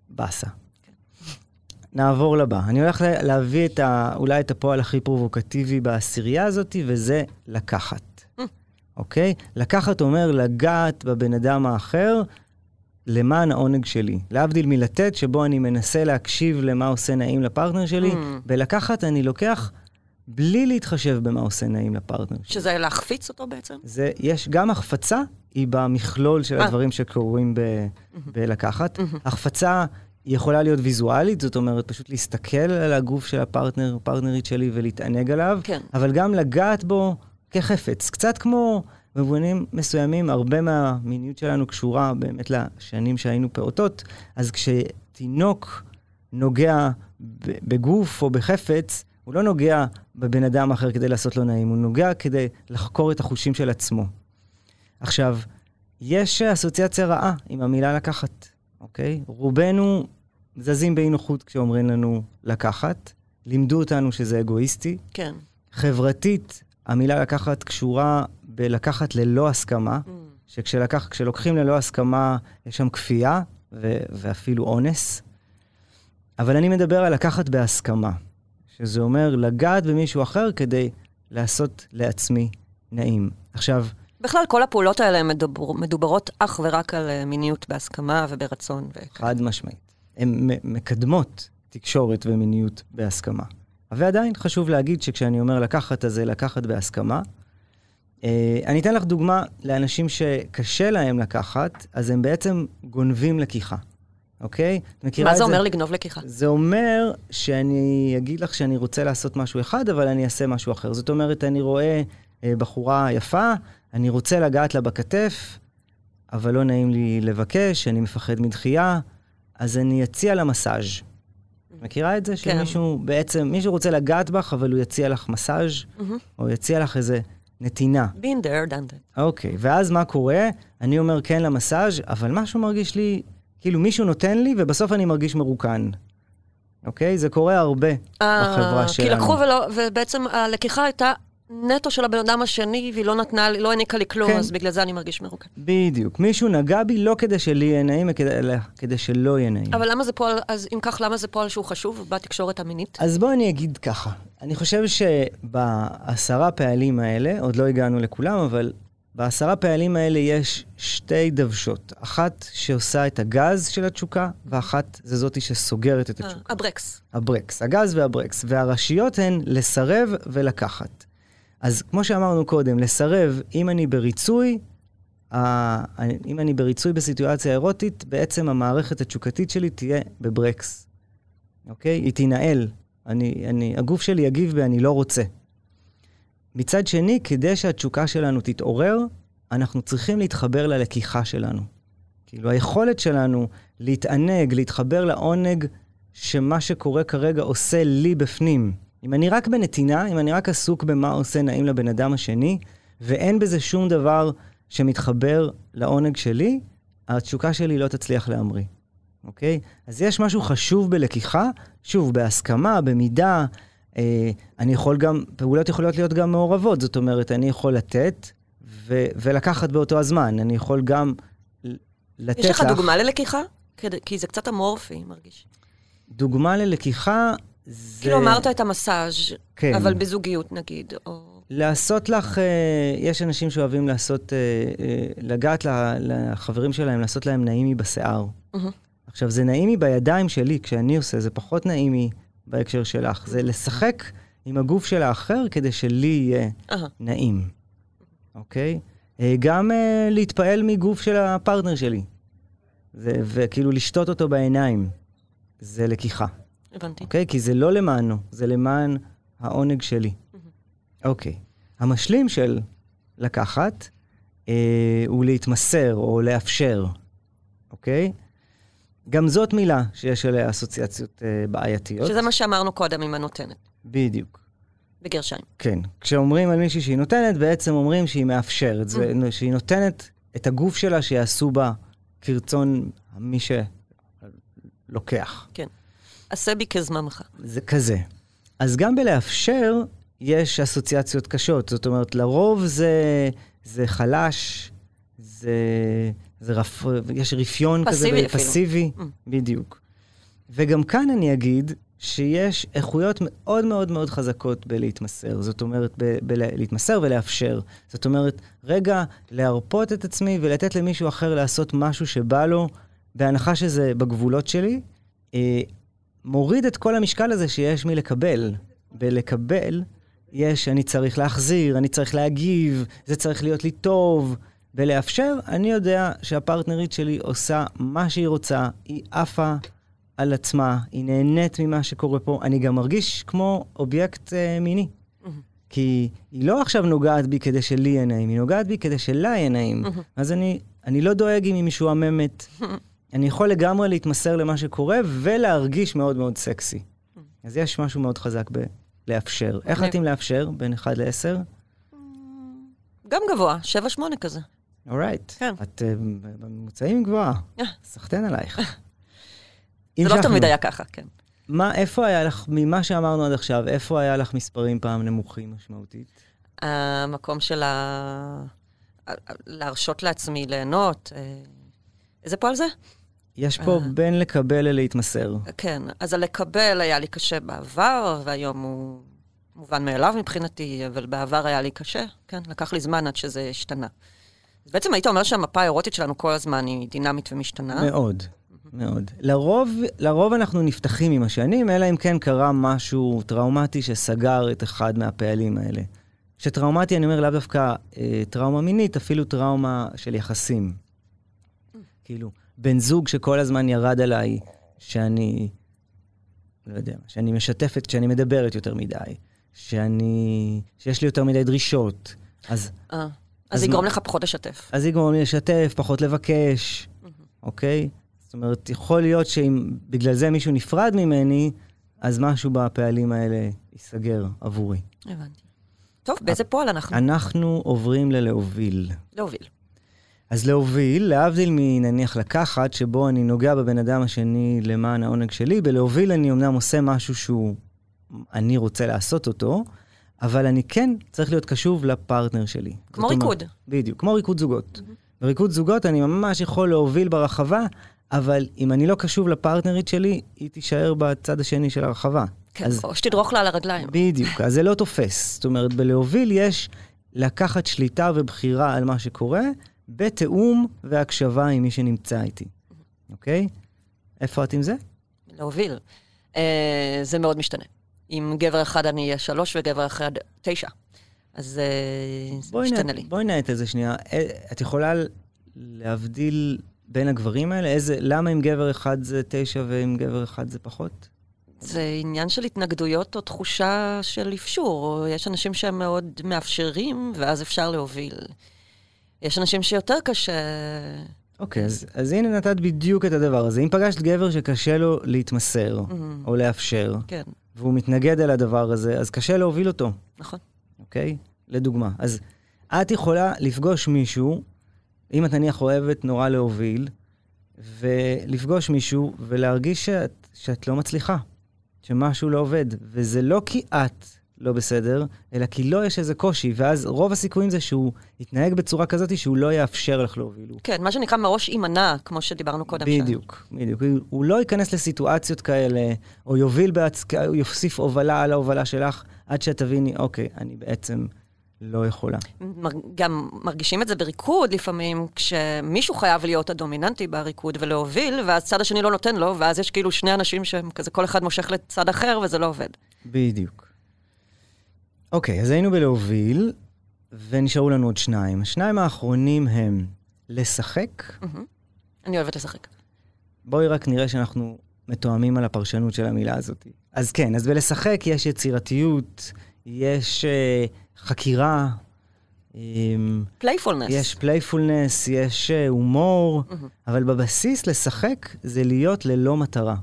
באסה. נעבור לבא. אני הולך לה- להביא את ה, אולי את הפועל הכי פרובוקטיבי בעשירייה הזאת, וזה לקחת. אוקיי? לקחת אומר לגעת בבן אדם האחר למען העונג שלי. להבדיל מלתת, שבו אני מנסה להקשיב למה עושה נעים לפרטנר שלי, Mm. בלקחת אני לוקח בלי להתחשב במה עושה נעים לפרטנר. שזה להחפיץ אותו בעצם? זה, יש גם החפצה, היא במכלול של אה. הדברים שקורים ב, בלקחת. החפצה היא יכולה להיות ויזואלית, זאת אומרת, פשוט להסתכל על הגוף של הפרטנר, פרטנרית שלי ולהתענג עליו, כן. אבל גם לגעת בו כחפץ. קצת כמו, במובנים מסוימים, הרבה מהמיניות שלנו קשורה באמת לשנים שהיינו פעוטות, אז כשתינוק נוגע בגוף או בחפץ, הוא לא נוגע בבן אדם אחר כדי לעשות לו נעים, הוא נוגע כדי לחקור את החושים של עצמו. עכשיו, יש אסוציאציה רעה עם המילה לקחת, אוקיי? רובנו זזים באי נוחות כשאומרים לנו לקחת, לימדו אותנו שזה אגואיסטי. כן. חברתית, המילה לקחת קשורה בלקחת ללא הסכמה, שכשלוקחים ללא הסכמה, יש שם כפייה ו- ואפילו אונס. אבל אני מדבר על לקחת בהסכמה, שזה אומר לגעת במישהו אחר כדי לעשות לעצמי נעים. עכשיו, בכלל, כל הפעולות האלה מדובר, מדוברות אך ורק על אה, מיניות בהסכמה וברצון. וכאלה. חד משמעית, הן מקדמות תקשורת ומיניות בהסכמה. ועדיין חשוב להגיד שכשאני אומר לקחת, אז זה לקחת בהסכמה. אה, אני אתן לך דוגמה לאנשים שקשה להם לקחת, אז הם בעצם גונבים לקיחה, אוקיי? את מכירה מה את זה אומר לגנוב לקיחה? זה אומר שאני אגיד לך שאני רוצה לעשות משהו אחד, אבל אני אעשה משהו אחר. זאת אומרת, אני רואה אה, בחורה יפה, אני רוצה לגעת לה בכתף, אבל לא נעים לי לבקש, אני מפחד מדחייה, אז אני אציע לה מסאז'. מכירה את זה? כן. שמישהו בעצם, מישהו רוצה לגעת בך, אבל הוא יציע לך מסאז', או יציע לך איזה נתינה. been there, done that. אוקיי, ואז מה קורה? אני אומר כן למסאז', אבל משהו מרגיש לי, כאילו מישהו נותן לי, ובסוף אני מרגיש מרוקן. אוקיי? זה קורה הרבה בחברה אה, שלנו. כי לקחו ולא, ובעצם הלקיחה הייתה נטו של הבן אדם השני, והיא לא נתנה לי, לא העניקה לי כלום, כן. אז בגלל זה אני מרגיש מרוקן. בדיוק. מישהו נגע בי לא כדי שלי יהיה נעים, אלא כדי שלא יהיה נעים. אבל למה זה פועל, אז אם כך, למה זה פועל שהוא חשוב בתקשורת המינית? אז בואו אני אגיד ככה. אני חושב שבעשרה פעלים האלה, עוד לא הגענו לכולם, אבל בעשרה פעלים האלה יש שתי דוושות. אחת שעושה את הגז של התשוקה, ואחת זה זאתי שסוגרת את אה, התשוקה. הברקס. הברקס, הגז והברקס. והראשיות הן לסרב ולקחת. אז כמו שאמרנו קודם, לסרב, אם אני בריצוי, אם אני בריצוי בסיטואציה אירוטית, בעצם המערכת התשוקתית שלי תהיה בברקס, אוקיי? היא תינעל. אני, אני, הגוף שלי יגיב ב"אני לא רוצה". מצד שני, כדי שהתשוקה שלנו תתעורר, אנחנו צריכים להתחבר ללקיחה שלנו. כאילו, היכולת שלנו להתענג, להתחבר לעונג שמה שקורה כרגע עושה לי בפנים, אם אני רק בנתינה, אם אני רק עסוק במה עושה נעים לבן אדם השני, ואין בזה שום דבר שמתחבר לעונג שלי, התשוקה שלי לא תצליח להמריא, אוקיי? אז יש משהו חשוב בלקיחה, שוב, בהסכמה, במידה. אה, אני יכול גם, פעולות יכולות להיות גם מעורבות, זאת אומרת, אני יכול לתת ו- ולקחת באותו הזמן. אני יכול גם לתת לך... יש לך דוגמה ללקיחה? כי זה קצת אמורפי, מרגיש. דוגמה ללקיחה זה... כאילו אמרת את המסאז', כן. אבל בזוגיות נגיד, או... לעשות לך, אה, יש אנשים שאוהבים לעשות, אה, אה, לגעת לחברים שלהם, לעשות להם נעימי בשיער. מהמם. עכשיו, זה נעימי בידיים שלי, כשאני עושה, זה פחות נעימי בהקשר שלך. זה לשחק עם הגוף של האחר כדי שלי יהיה אהה. נעים, אוקיי? אה, גם אה, להתפעל מגוף של הפרטנר שלי, זה, וכאילו לשתות אותו בעיניים, זה לקיחה, הבנתי. אוקיי? כי זה לא למענו, זה למען העונג שלי. אוקיי. המשלים של לקחת אה, הוא להתמסר או לאפשר, אוקיי? גם זאת מילה שיש עליה אסוציאציות אה, בעייתיות. שזה מה שאמרנו קודם עם הנותנת, בדיוק. בגרשיים. כן. כשאומרים על מישהי שהיא נותנת, בעצם אומרים שהיא מאפשרת, זה, שהיא נותנת את הגוף שלה שיעשו בה כרצון מי שלוקח. כן. עשה בי כזממך. זה כזה. אז גם בלאפשר יש אסוציאציות קשות. זאת אומרת, לרוב זה, זה חלש, זה, זה רפ, יש רפיון פסיבי כזה, אפילו. פסיבי, Mm. בדיוק. וגם כאן אני אגיד שיש איכויות מאוד מאוד מאוד חזקות בלהתמסר. זאת אומרת, ב- בלהתמסר ולאפשר. זאת אומרת, רגע, להרפות את עצמי ולתת למישהו אחר לעשות משהו שבא לו, בהנחה שזה בגבולות שלי, אה, מוריד את כל המשקל הזה שיש מלקבל. בלקבל, יש, אני צריך להחזיר, אני צריך להגיב, זה צריך להיות לי טוב. בלאפשר, אני יודע שהפרטנרית שלי עושה מה שהיא רוצה, היא עפה על עצמה, היא נהנית ממה שקורה פה. אני גם מרגיש כמו אובייקט אה, מיני. כי היא לא עכשיו נוגעת בי כדי שלי יהיה נעים, היא נוגעת בי כדי שלה יהיה נעים. אז אני, אני לא דואג אם היא משועממת. אני יכול לגמרי להתמסר למה שקורה ולהרגיש מאוד מאוד סקסי. אז יש משהו מאוד חזק בלאפשר. איך אוקיי. את עם לאפשר בין 1 ל-10? גם גבוה, 7-8 כזה. אורייט. כן. את אה, בממוצעים גבוהה. אה. סחטיין עלייך. זה המשכנו. לא תמיד היה ככה, כן. מה, איפה היה לך, ממה שאמרנו עד עכשיו, איפה היה לך מספרים פעם נמוכים משמעותית? המקום של ה... להרשות לעצמי ליהנות. אה, איזה פועל זה? יש פה אה. בין לקבל ללהתמסר. כן, אז הלקבל היה לי קשה בעבר, והיום הוא מובן מאליו מבחינתי, אבל בעבר היה לי קשה. כן, לקח לי זמן עד שזה השתנה. אז בעצם היית אומר שהמפה האירוטית שלנו כל הזמן היא דינמית ומשתנה. מאוד, מאוד. לרוב, לרוב אנחנו נפתחים עם השנים, אלא אם כן קרה משהו טראומטי שסגר את אחד מהפעלים האלה. כשטראומטי אני אומר לאו דווקא אה, טראומה מינית, אפילו טראומה של יחסים. כאילו, בן זוג שכל הזמן ירד עליי, שאני, לא יודע, שאני משתפת, כשאני מדברת יותר מדי, שאני, שיש לי יותר מדי דרישות, אז, אה, אז יגרום מה? לך פחות לשתף. אז יגרום לי לשתף, פחות לבקש, אוקיי? זאת אומרת, יכול להיות שאם בגלל זה מישהו נפרד ממני, אז משהו בפעלים האלה ייסגר עבורי. הבנתי. טוב, באיזה פועל אנחנו? אנחנו עוברים ללהוביל. להוביל. אז להוביל, להבדיל מנניח לקחת, שבו אני נוגע בבן אדם השני למען העונג שלי, בלהוביל אני אמנם עושה משהו שהוא, אני רוצה לעשות אותו, אבל אני כן צריך להיות קשוב לפרטנר שלי. כמו אומרת- ריקוד. בדיוק, כמו ריקוד זוגות. בריקוד זוגות אני ממש יכול להוביל ברחבה, אבל אם אני לא קשוב לפרטנרית שלי, היא תישאר בצד השני של הרחבה. כן, אז או שתדרוך לה על הרגליים. בדיוק, אז זה לא תופס. זאת אומרת, בלהוביל יש לקחת שליטה ובחירה על מה שקורה, בתיאום והקשבה עם מי שנמצא איתי, אוקיי? איפה את עם זה? להוביל. אה, זה מאוד משתנה. עם גבר אחד אני אהיה שלוש וגבר אחד תשע. אז אה, זה משתנה לי. בואי נעט את זה שנייה. אה, את יכולה להבדיל בין הגברים האלה? איזה, למה עם גבר אחד זה תשע ועם גבר אחד זה פחות? זה עניין של התנגדויות או תחושה של אפשור. יש אנשים שהם מאוד מאפשרים, ואז אפשר להוביל. יש אנשים שיותר קשה... אוקיי, אז, אז הנה נתת בדיוק את הדבר הזה. אם פגשת גבר שקשה לו להתמסר, Mm. או לאפשר, כן. והוא מתנגד אל הדבר הזה, אז קשה להוביל אותו, נכון. אוקיי? לדוגמה. אז את יכולה לפגוש מישהו, אם את נניח אוהבת נורא להוביל, ולפגוש מישהו ולהרגיש שאת, שאת לא מצליחה, שמשהו לא עובד. וזה לא כי את לא בסדר, אלא כי לא יש איזה קושי, ואז רוב הסיכויים זה שהוא יתנהג בצורה כזאת שהוא לא יאפשר לך להוביל. כן, מה שנקרא מראש יימנע, כמו שדיברנו קודם. שם. בדיוק, בדיוק. הוא- לא ייכנס לסיטואציות כאלה, או יוביל בעצ... הוא יוסיף הובלה על ההובלה שלך, עד שאת תביני, אוקיי, אני בעצם לא יכולה. גם מרגישים את זה בריקוד לפעמים, כשמישהו חייב להיות הדומיננטי בריקוד ולהוביל, ואז צד השני לא נותן לו, ואז יש כאילו שני אנשים שהם כזה, כל אחד מושך לצד אחר וזה לא עובד. בדיוק. אוקיי, אז היינו בלהוביל, ונשארו לנו עוד שניים. השניים האחרונים הם לשחק. אני אוהבת לשחק. בואי רק נראה שאנחנו מתואמים על הפרשנות של המילה הזאת. אז כן, אז בלשחק יש יצירתיות, יש uh, חקירה, playfulness. יש playfulness, יש uh, הומור, אבל בבסיס לשחק זה להיות ללא מטרה,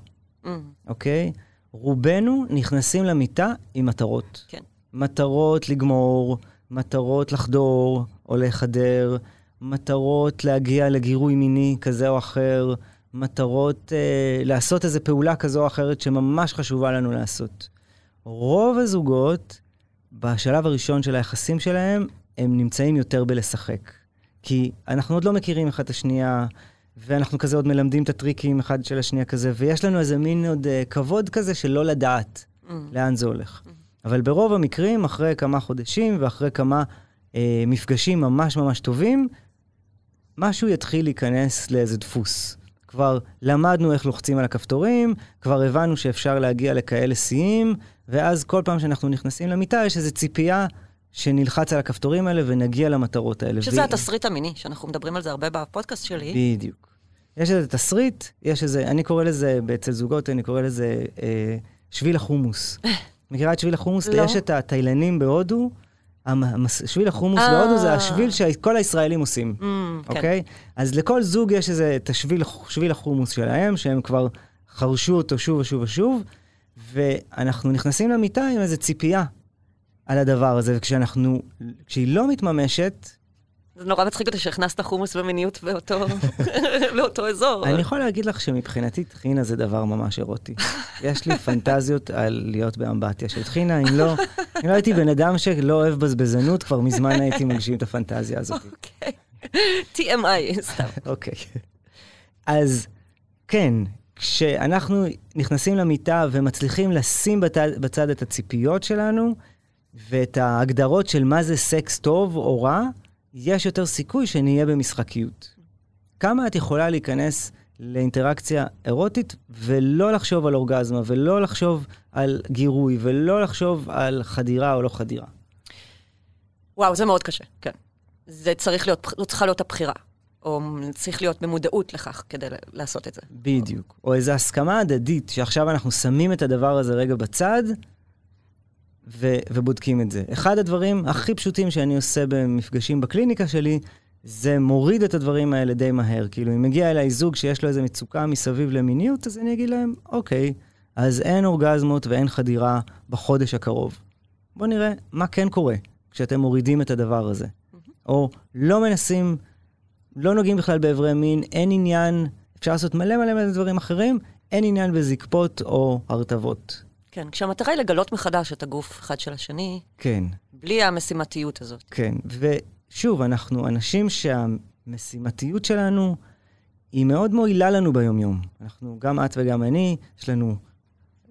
אוקיי? רובנו נכנסים למיטה עם מטרות. כן. מטרות לגמור, מטרות לחדור או לחדר, מטרות להגיע לגירוי מיני כזה או אחר, מטרות אה, לעשות איזו פעולה כזו או אחרת שממש חשובה לנו לעשות. רוב הזוגות, בשלב הראשון של היחסים שלהם, הם נמצאים יותר בלשחק. כי אנחנו עוד לא מכירים אחד את השנייה, ואנחנו כזה עוד מלמדים את הטריקים אחד של השנייה כזה, ויש לנו איזה מין עוד אה, כבוד כזה של לא לדעת לאן זה הולך. אבל ברוב המקרים, אחרי כמה חודשים ואחרי כמה אה, מפגשים ממש ממש טובים, משהו יתחיל להיכנס לאיזה דפוס. כבר למדנו איך לוחצים על הכפתורים, כבר הבנו שאפשר להגיע לכאלה שיאים, ואז כל פעם שאנחנו נכנסים למיטה יש איזו ציפייה שנלחץ על הכפתורים האלה ונגיע למטרות האלה. שזה ו- התסריט המיני, שאנחנו מדברים על זה הרבה בפודקאסט שלי. בדיוק. יש איזה תסריט, יש איזה, אני קורא לזה, אצל זוגות, אני קורא לזה אה, שביל החומוס. מכירה את שביל החומוס? לא. יש את התאילנים בהודו, המס- שביל החומוס אה. בהודו זה השביל שכל הישראלים עושים, Mm, כן. אוקיי? אז לכל זוג יש איזה, את השביל, שביל החומוס שלהם, שהם כבר חרשו אותו שוב ושוב ושוב, ואנחנו נכנסים למיטה עם איזו ציפייה על הדבר הזה, וכשאנחנו, כשהיא לא מתממשת, זה נורא מצחיק אותי שהכנסת חומוס ומיניות באותו, באותו אזור. אני יכול להגיד לך שמבחינתי טחינה זה דבר ממש אירוטי. יש לי פנטזיות על להיות באמבטיה של טחינה, אם לא, אם לא הייתי בן אדם שלא אוהב בזבזנות, כבר מזמן הייתי מגשים את הפנטזיה הזאת. אוקיי. TMI, סתם. אוקיי. אז כן, כשאנחנו נכנסים למיטה ומצליחים לשים בצד, בצד את הציפיות שלנו, ואת ההגדרות של מה זה סקס טוב או רע, יש יותר סיכוי שנהיה במשחקיות. כמה את יכולה להיכנס לאינטראקציה אירוטית ולא לחשוב על אורגזמה, ולא לחשוב על גירוי, ולא לחשוב על חדירה או לא חדירה? וואו, זה מאוד קשה, כן. זה צריך להיות, זו צריכה להיות הבחירה. או צריך להיות במודעות לכך כדי לעשות את זה. בדיוק. או איזו הסכמה הדדית, שעכשיו אנחנו שמים את הדבר הזה רגע בצד, ו- ובודקים את זה. אחד הדברים הכי פשוטים שאני עושה במפגשים בקליניקה שלי, זה מוריד את הדברים האלה די מהר. כאילו, אם מגיע אליי זוג שיש לו איזו מצוקה מסביב למיניות, אז אני אגיד להם, אוקיי, אז אין אורגזמות ואין חדירה בחודש הקרוב. בואו נראה מה כן קורה כשאתם מורידים את הדבר הזה. או לא מנסים, לא נוגעים בכלל באיברי מין, אין עניין, אפשר לעשות מלא מלא מלא דברים אחרים, אין עניין בזקפות או הרטבות. כן, כשהמטרה היא לגלות מחדש את הגוף אחד של השני, כן, בלי המשימתיות הזאת. כן. ושוב, אנחנו אנשים שהמשימתיות שלנו היא מאוד מועילה לנו ביומיום. אנחנו, גם את וגם אני, יש לנו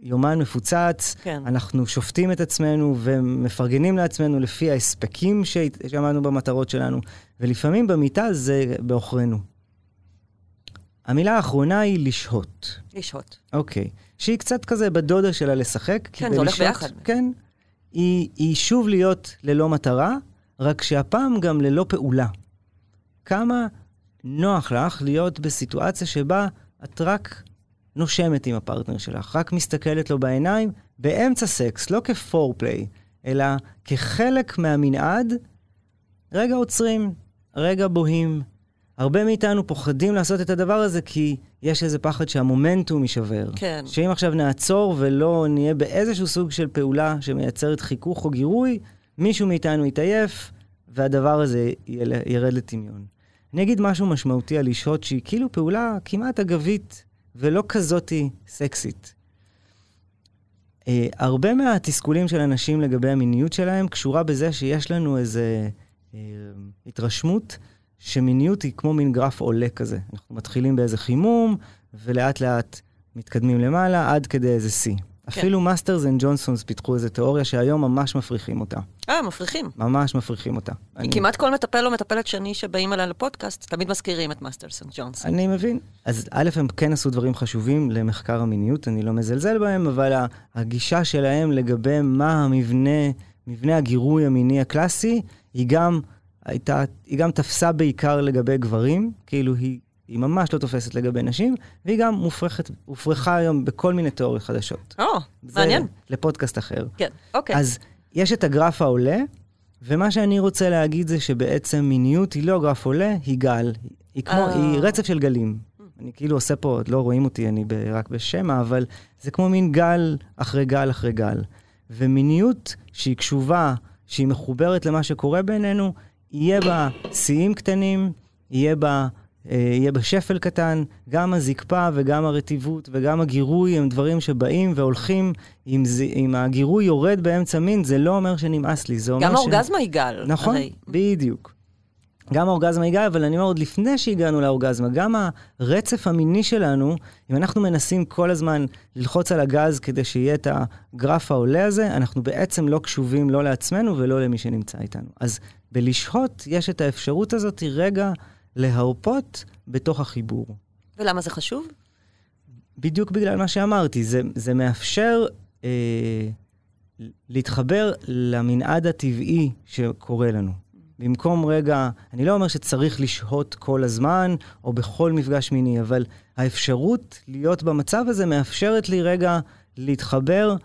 יומן מפוצץ, כן. אנחנו שופטים את עצמנו ומפרגנים לעצמנו לפי ההספקים שעמדנו במטרות שלנו, ולפעמים במיטה זה בעוכרינו. המילה האחרונה היא לשהות. לשהות. אוקיי. שהיא קצת כזה בדודה שלה לשחק. כן, זה הולך ביחד. כן. היא, היא שוב להיות ללא מטרה, רק שהפעם גם ללא פעולה. כמה נוח לך להיות בסיטואציה שבה את רק נושמת עם הפרטנר שלך, רק מסתכלת לו בעיניים, באמצע סקס, לא כפורפליי, אלא כחלק מהמנעד, רגע עוצרים, רגע בוהים. הרבה מאיתנו פוחדים לעשות את הדבר הזה כי יש איזה פחד שהמומנטום יישבר. כן. שאם עכשיו נעצור ולא נהיה באיזשהו סוג של פעולה שמייצרת חיכוך או גירוי, מישהו מאיתנו יתעייף, והדבר הזה ירד לטמיון. אני אגיד משהו משמעותי על לשהות שהיא כאילו פעולה כמעט אגבית ולא כזאתי סקסית. אה, הרבה מהתסכולים של אנשים לגבי המיניות שלהם קשורה בזה שיש לנו איזה אה, התרשמות שמיניות היא כמו מין גרף עולה כזה. אנחנו מתחילים באיזה חימום, ולאט לאט מתקדמים למעלה עד כדי איזה שיא. כן. אפילו Masters and Johnsons פיתחו איזו תיאוריה שהיום ממש מפריכים אותה. אה, מפריחים. ממש מפריכים אותה. אני- כמעט כל מטפל או מטפלת שני שבאים אליי לפודקאסט, תמיד מזכירים את Masters and Johnson. אני מבין. אז א', הם כן עשו דברים חשובים למחקר המיניות, אני לא מזלזל בהם, אבל הגישה שלהם לגבי מה המבנה, מבנה הגירוי המיני הקלאסי, היא גם הייתה, היא גם תפסה בעיקר לגבי גברים, כאילו היא, היא ממש לא תופסת לגבי נשים, והיא גם מופרכת, הופרכה היום בכל מיני תיאוריות חדשות. או, זה מעניין. לפודקאסט אחר. כן, אוקיי. אז יש את הגרף העולה, ומה שאני רוצה להגיד זה שבעצם מיניות היא לא גרף עולה, היא גל. היא כמו, אה. היא רצף של גלים. אני כאילו עושה פה, לא רואים אותי, אני ב, רק בשמע, אבל זה כמו מין גל אחרי גל אחרי גל. ומיניות שהיא קשובה, שהיא מחוברת למה שקורה בינינו, יהיה בה שיאים קטנים, יהיה בה, אה, יהיה בה שפל קטן, גם הזקפה וגם הרטיבות וגם הגירוי הם דברים שבאים והולכים. אם, זה, אם הגירוי יורד באמצע מין, זה לא אומר שנמאס לי, זה אומר גם ש... האורגזמה היא גל. נכון, הרי. בדיוק. גם האורגזמה הגיעה, אבל אני אומר עוד לפני שהגענו לאורגזמה, גם הרצף המיני שלנו, אם אנחנו מנסים כל הזמן ללחוץ על הגז כדי שיהיה את הגרף העולה הזה, אנחנו בעצם לא קשובים לא לעצמנו ולא למי שנמצא איתנו. אז בלשהות יש את האפשרות הזאת רגע להרפות בתוך החיבור. ולמה זה חשוב? בדיוק בגלל מה שאמרתי, זה, זה מאפשר אה, להתחבר למנעד הטבעי שקורה לנו. במקום רגע, אני לא אומר שצריך לשהות כל הזמן או בכל מפגש מיני, אבל האפשרות להיות במצב הזה מאפשרת לי רגע להתחבר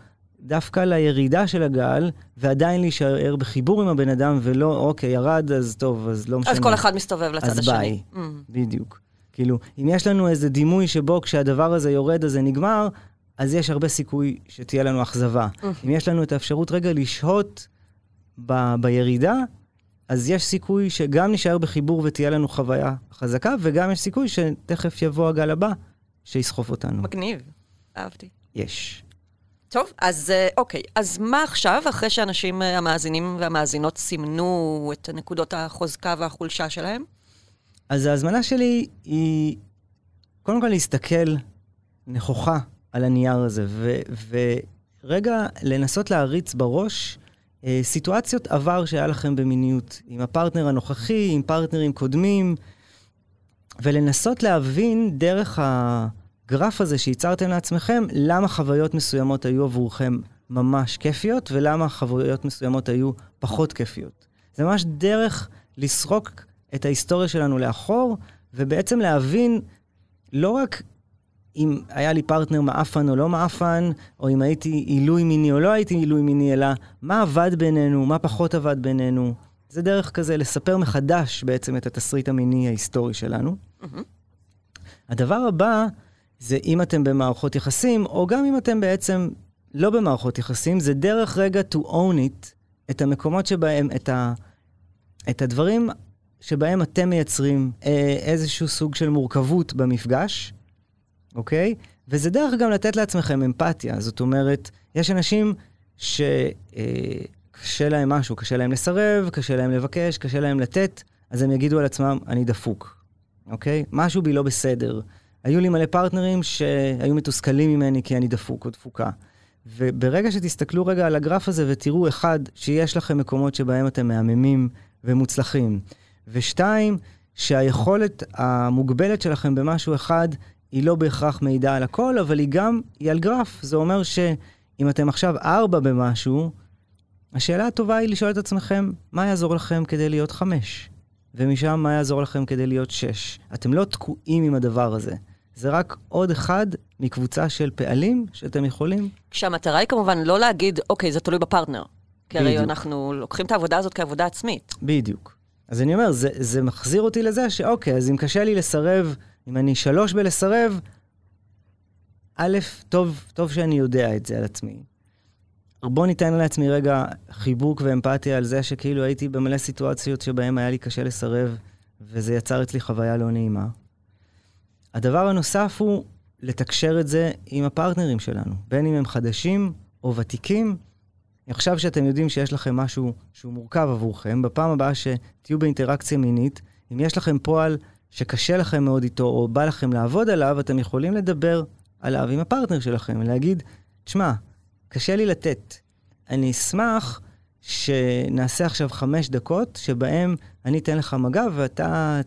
דווקא לירידה של הגל, ועדיין להישאר בחיבור עם הבן אדם, ולא, אוקיי, ירד, אז טוב, אז לא משנה. אז כל אחד מסתובב לצד אז השני. ביי. Mm. בדיוק. כאילו, אם יש לנו איזה דימוי שבו כשהדבר הזה יורד אז זה נגמר, אז יש הרבה סיכוי שתהיה לנו אכזבה. אם יש לנו את האפשרות רגע לשהות ב- בירידה, אז יש סיכוי שגם נישאר בחיבור ותהיה לנו חוויה חזקה, וגם יש סיכוי שתכף יבוא הגל הבא שיסחוף אותנו. מגניב. אהבתי. יש. טוב, אז אה, אוקיי, אז מה עכשיו, אחרי שאנשים, אה, המאזינים והמאזינות, סימנו את נקודות החוזקה והחולשה שלהם? אז ההזמנה שלי היא קודם כל להסתכל נכוחה על הנייר הזה, ו- ורגע לנסות להריץ בראש אה, סיטואציות עבר שהיה לכם במיניות, עם הפרטנר הנוכחי, עם פרטנרים קודמים, ולנסות להבין דרך הגרף הזה שייצרתם לעצמכם, למה חוויות מסוימות היו עבורכם ממש כיפיות, ולמה חוויות מסוימות היו פחות כיפיות. זה ממש דרך לסרוק את ההיסטוריה שלנו לאחור, ובעצם להבין לא רק אם היה לי פרטנר מעפן או לא מעפן, או אם הייתי עילוי מיני או לא הייתי עילוי מיני, אלא מה עבד בינינו, מה פחות עבד בינינו. זה דרך כזה לספר מחדש בעצם את התסריט המיני ההיסטורי שלנו. הדבר הבא זה אם אתם במערכות יחסים, או גם אם אתם בעצם לא במערכות יחסים, זה דרך רגע to own it, את המקומות שבהם, את, ה, את הדברים שבהם אתם מייצרים אה, איזשהו סוג של מורכבות במפגש, אוקיי? וזה דרך גם לתת לעצמכם אמפתיה. זאת אומרת, יש אנשים שקשה להם משהו, קשה להם לסרב, קשה להם לבקש, קשה להם לתת, אז הם יגידו על עצמם, אני דפוק, אוקיי? משהו בי לא בסדר. היו לי מלא פרטנרים שהיו מתוסכלים ממני כי אני דפוק או דפוקה. וברגע שתסתכלו רגע על הגרף הזה ותראו, אחד, שיש לכם מקומות שבהם אתם מהממים ומוצלחים, ושתיים, שהיכולת המוגבלת שלכם במשהו אחד היא לא בהכרח מעידה על הכל, אבל היא גם, היא על גרף. זה אומר שאם אתם עכשיו ארבע במשהו, השאלה הטובה היא לשאול את עצמכם, מה יעזור לכם כדי להיות חמש? ומשם, מה יעזור לכם כדי להיות שש? אתם לא תקועים עם הדבר הזה. זה רק עוד אחד מקבוצה של פעלים שאתם יכולים. כשהמטרה היא כמובן לא להגיד, אוקיי, זה תלוי בפרטנר. כי הרי. אנחנו לוקחים את העבודה הזאת כעבודה עצמית. בדיוק. אז אני אומר, זה, זה מחזיר אותי לזה שאוקיי, אז אם קשה לי לסרב, אם אני שלוש בלסרב, א', טוב, טוב שאני יודע את זה על עצמי. בוא ניתן לעצמי רגע חיבוק ואמפתיה על זה שכאילו הייתי במלא סיטואציות שבהן היה לי קשה לסרב, וזה יצר אצלי חוויה לא נעימה. הדבר הנוסף הוא לתקשר את זה עם הפרטנרים שלנו, בין אם הם חדשים או ותיקים. עכשיו שאתם יודעים שיש לכם משהו שהוא מורכב עבורכם, בפעם הבאה שתהיו באינטראקציה מינית, אם יש לכם פועל שקשה לכם מאוד איתו, או בא לכם לעבוד עליו, אתם יכולים לדבר עליו עם הפרטנר שלכם, ולהגיד, תשמע, קשה לי לתת. אני אשמח שנעשה עכשיו חמש דקות, שבהם אני אתן לך מגע, ואתה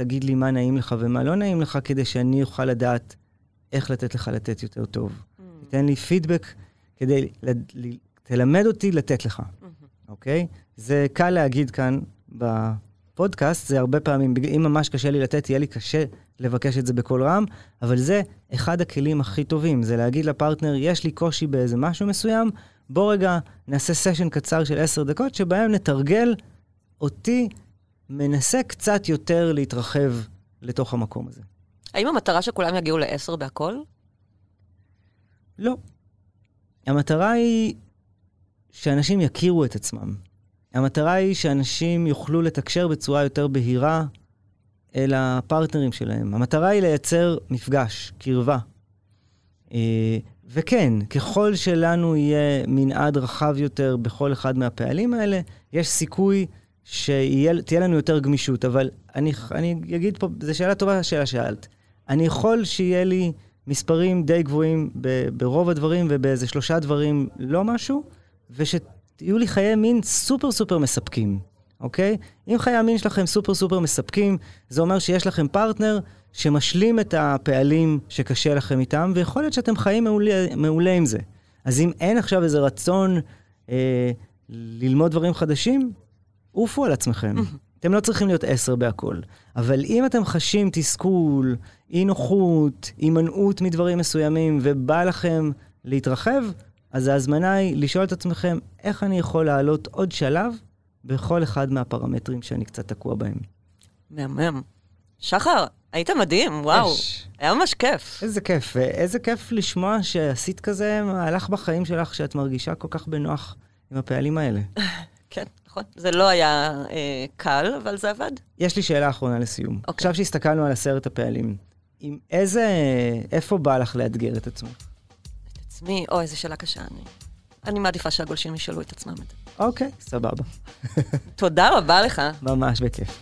תגיד לי מה נעים לך ומה לא נעים לך, כדי שאני אוכל לדעת איך לתת לך לתת יותר טוב. Mm. תן לי פידבק כדי, ל- ל- תלמד אותי לתת לך, אוקיי? זה קל להגיד כאן בפודקאסט, זה הרבה פעמים, אם ממש קשה לי לתת, יהיה לי קשה לבקש את זה בקול רם, אבל זה אחד הכלים הכי טובים, זה להגיד לפרטנר, יש לי קושי באיזה משהו מסוים, בוא רגע נעשה סשן קצר של עשר דקות, שבהם נתרגל אותי מנסה קצת יותר להתרחב לתוך המקום הזה. האם המטרה שכולם יגיעו לעשר בהכל? לא. המטרה היא שאנשים יכירו את עצמם. המטרה היא שאנשים יוכלו לתקשר בצורה יותר בהירה אל הפרטנרים שלהם. המטרה היא לייצר מפגש, קרבה. אה, וכן, ככל שלנו יהיה מנעד רחב יותר בכל אחד מהפעלים האלה, יש סיכוי שתהיה לנו יותר גמישות. אבל אני, אני אגיד פה, זו שאלה טובה, השאלה שאלת. אני יכול שיהיה לי מספרים די גבוהים ב- ברוב הדברים, ובאיזה שלושה דברים לא משהו, ושתהיו לי חיי מין סופר סופר מספקים, אוקיי? אם חיי המין שלכם סופר סופר מספקים, זה אומר שיש לכם פרטנר שמשלים את הפעלים שקשה לכם איתם, ויכול להיות שאתם חיים מעולה, מעולה עם זה. אז אם אין עכשיו איזה רצון אה, ללמוד דברים חדשים, עופו על עצמכם. אתם לא צריכים להיות עשר בהכל. אבל אם אתם חשים תסכול, אי נוחות, הימנעות מדברים מסוימים, ובא לכם להתרחב, אז ההזמנה היא לשאול את עצמכם, איך אני יכול לעלות עוד שלב בכל אחד מהפרמטרים שאני קצת תקוע בהם. מהמם. שחר, היית מדהים, וואו. יש. היה ממש כיף. איזה כיף, ואיזה כיף לשמוע שעשית כזה מהלך בחיים שלך, שאת מרגישה כל כך בנוח עם הפעלים האלה. כן, נכון. זה לא היה אה, קל, אבל זה עבד. יש לי שאלה אחרונה לסיום. אוקיי. עכשיו שהסתכלנו על עשרת הפעלים, עם איזה, איפה בא לך לאתגר את עצמך? את עצמי, אוי, איזו שאלה קשה. אני, אני מעדיפה שהגולשים ישאלו את עצמם את זה. אוקיי, סבבה. תודה רבה לך. ממש בכיף.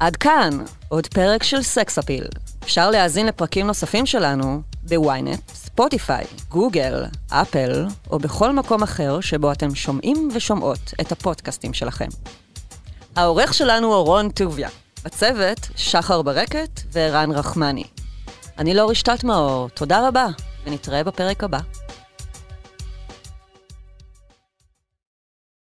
עד כאן, עוד פרק של סקס אפיל. אפשר להאזין לפרקים נוספים שלנו בוויינט, ספוטיפיי, גוגל, אפל, או בכל מקום אחר שבו אתם שומעים ושומעות את הפודקאסטים שלכם. העורך שלנו הוא רון טוביה. בצוות, שחר ברקת וערן רחמני. אני לאור רשתת מאור, תודה רבה, ונתראה בפרק הבא.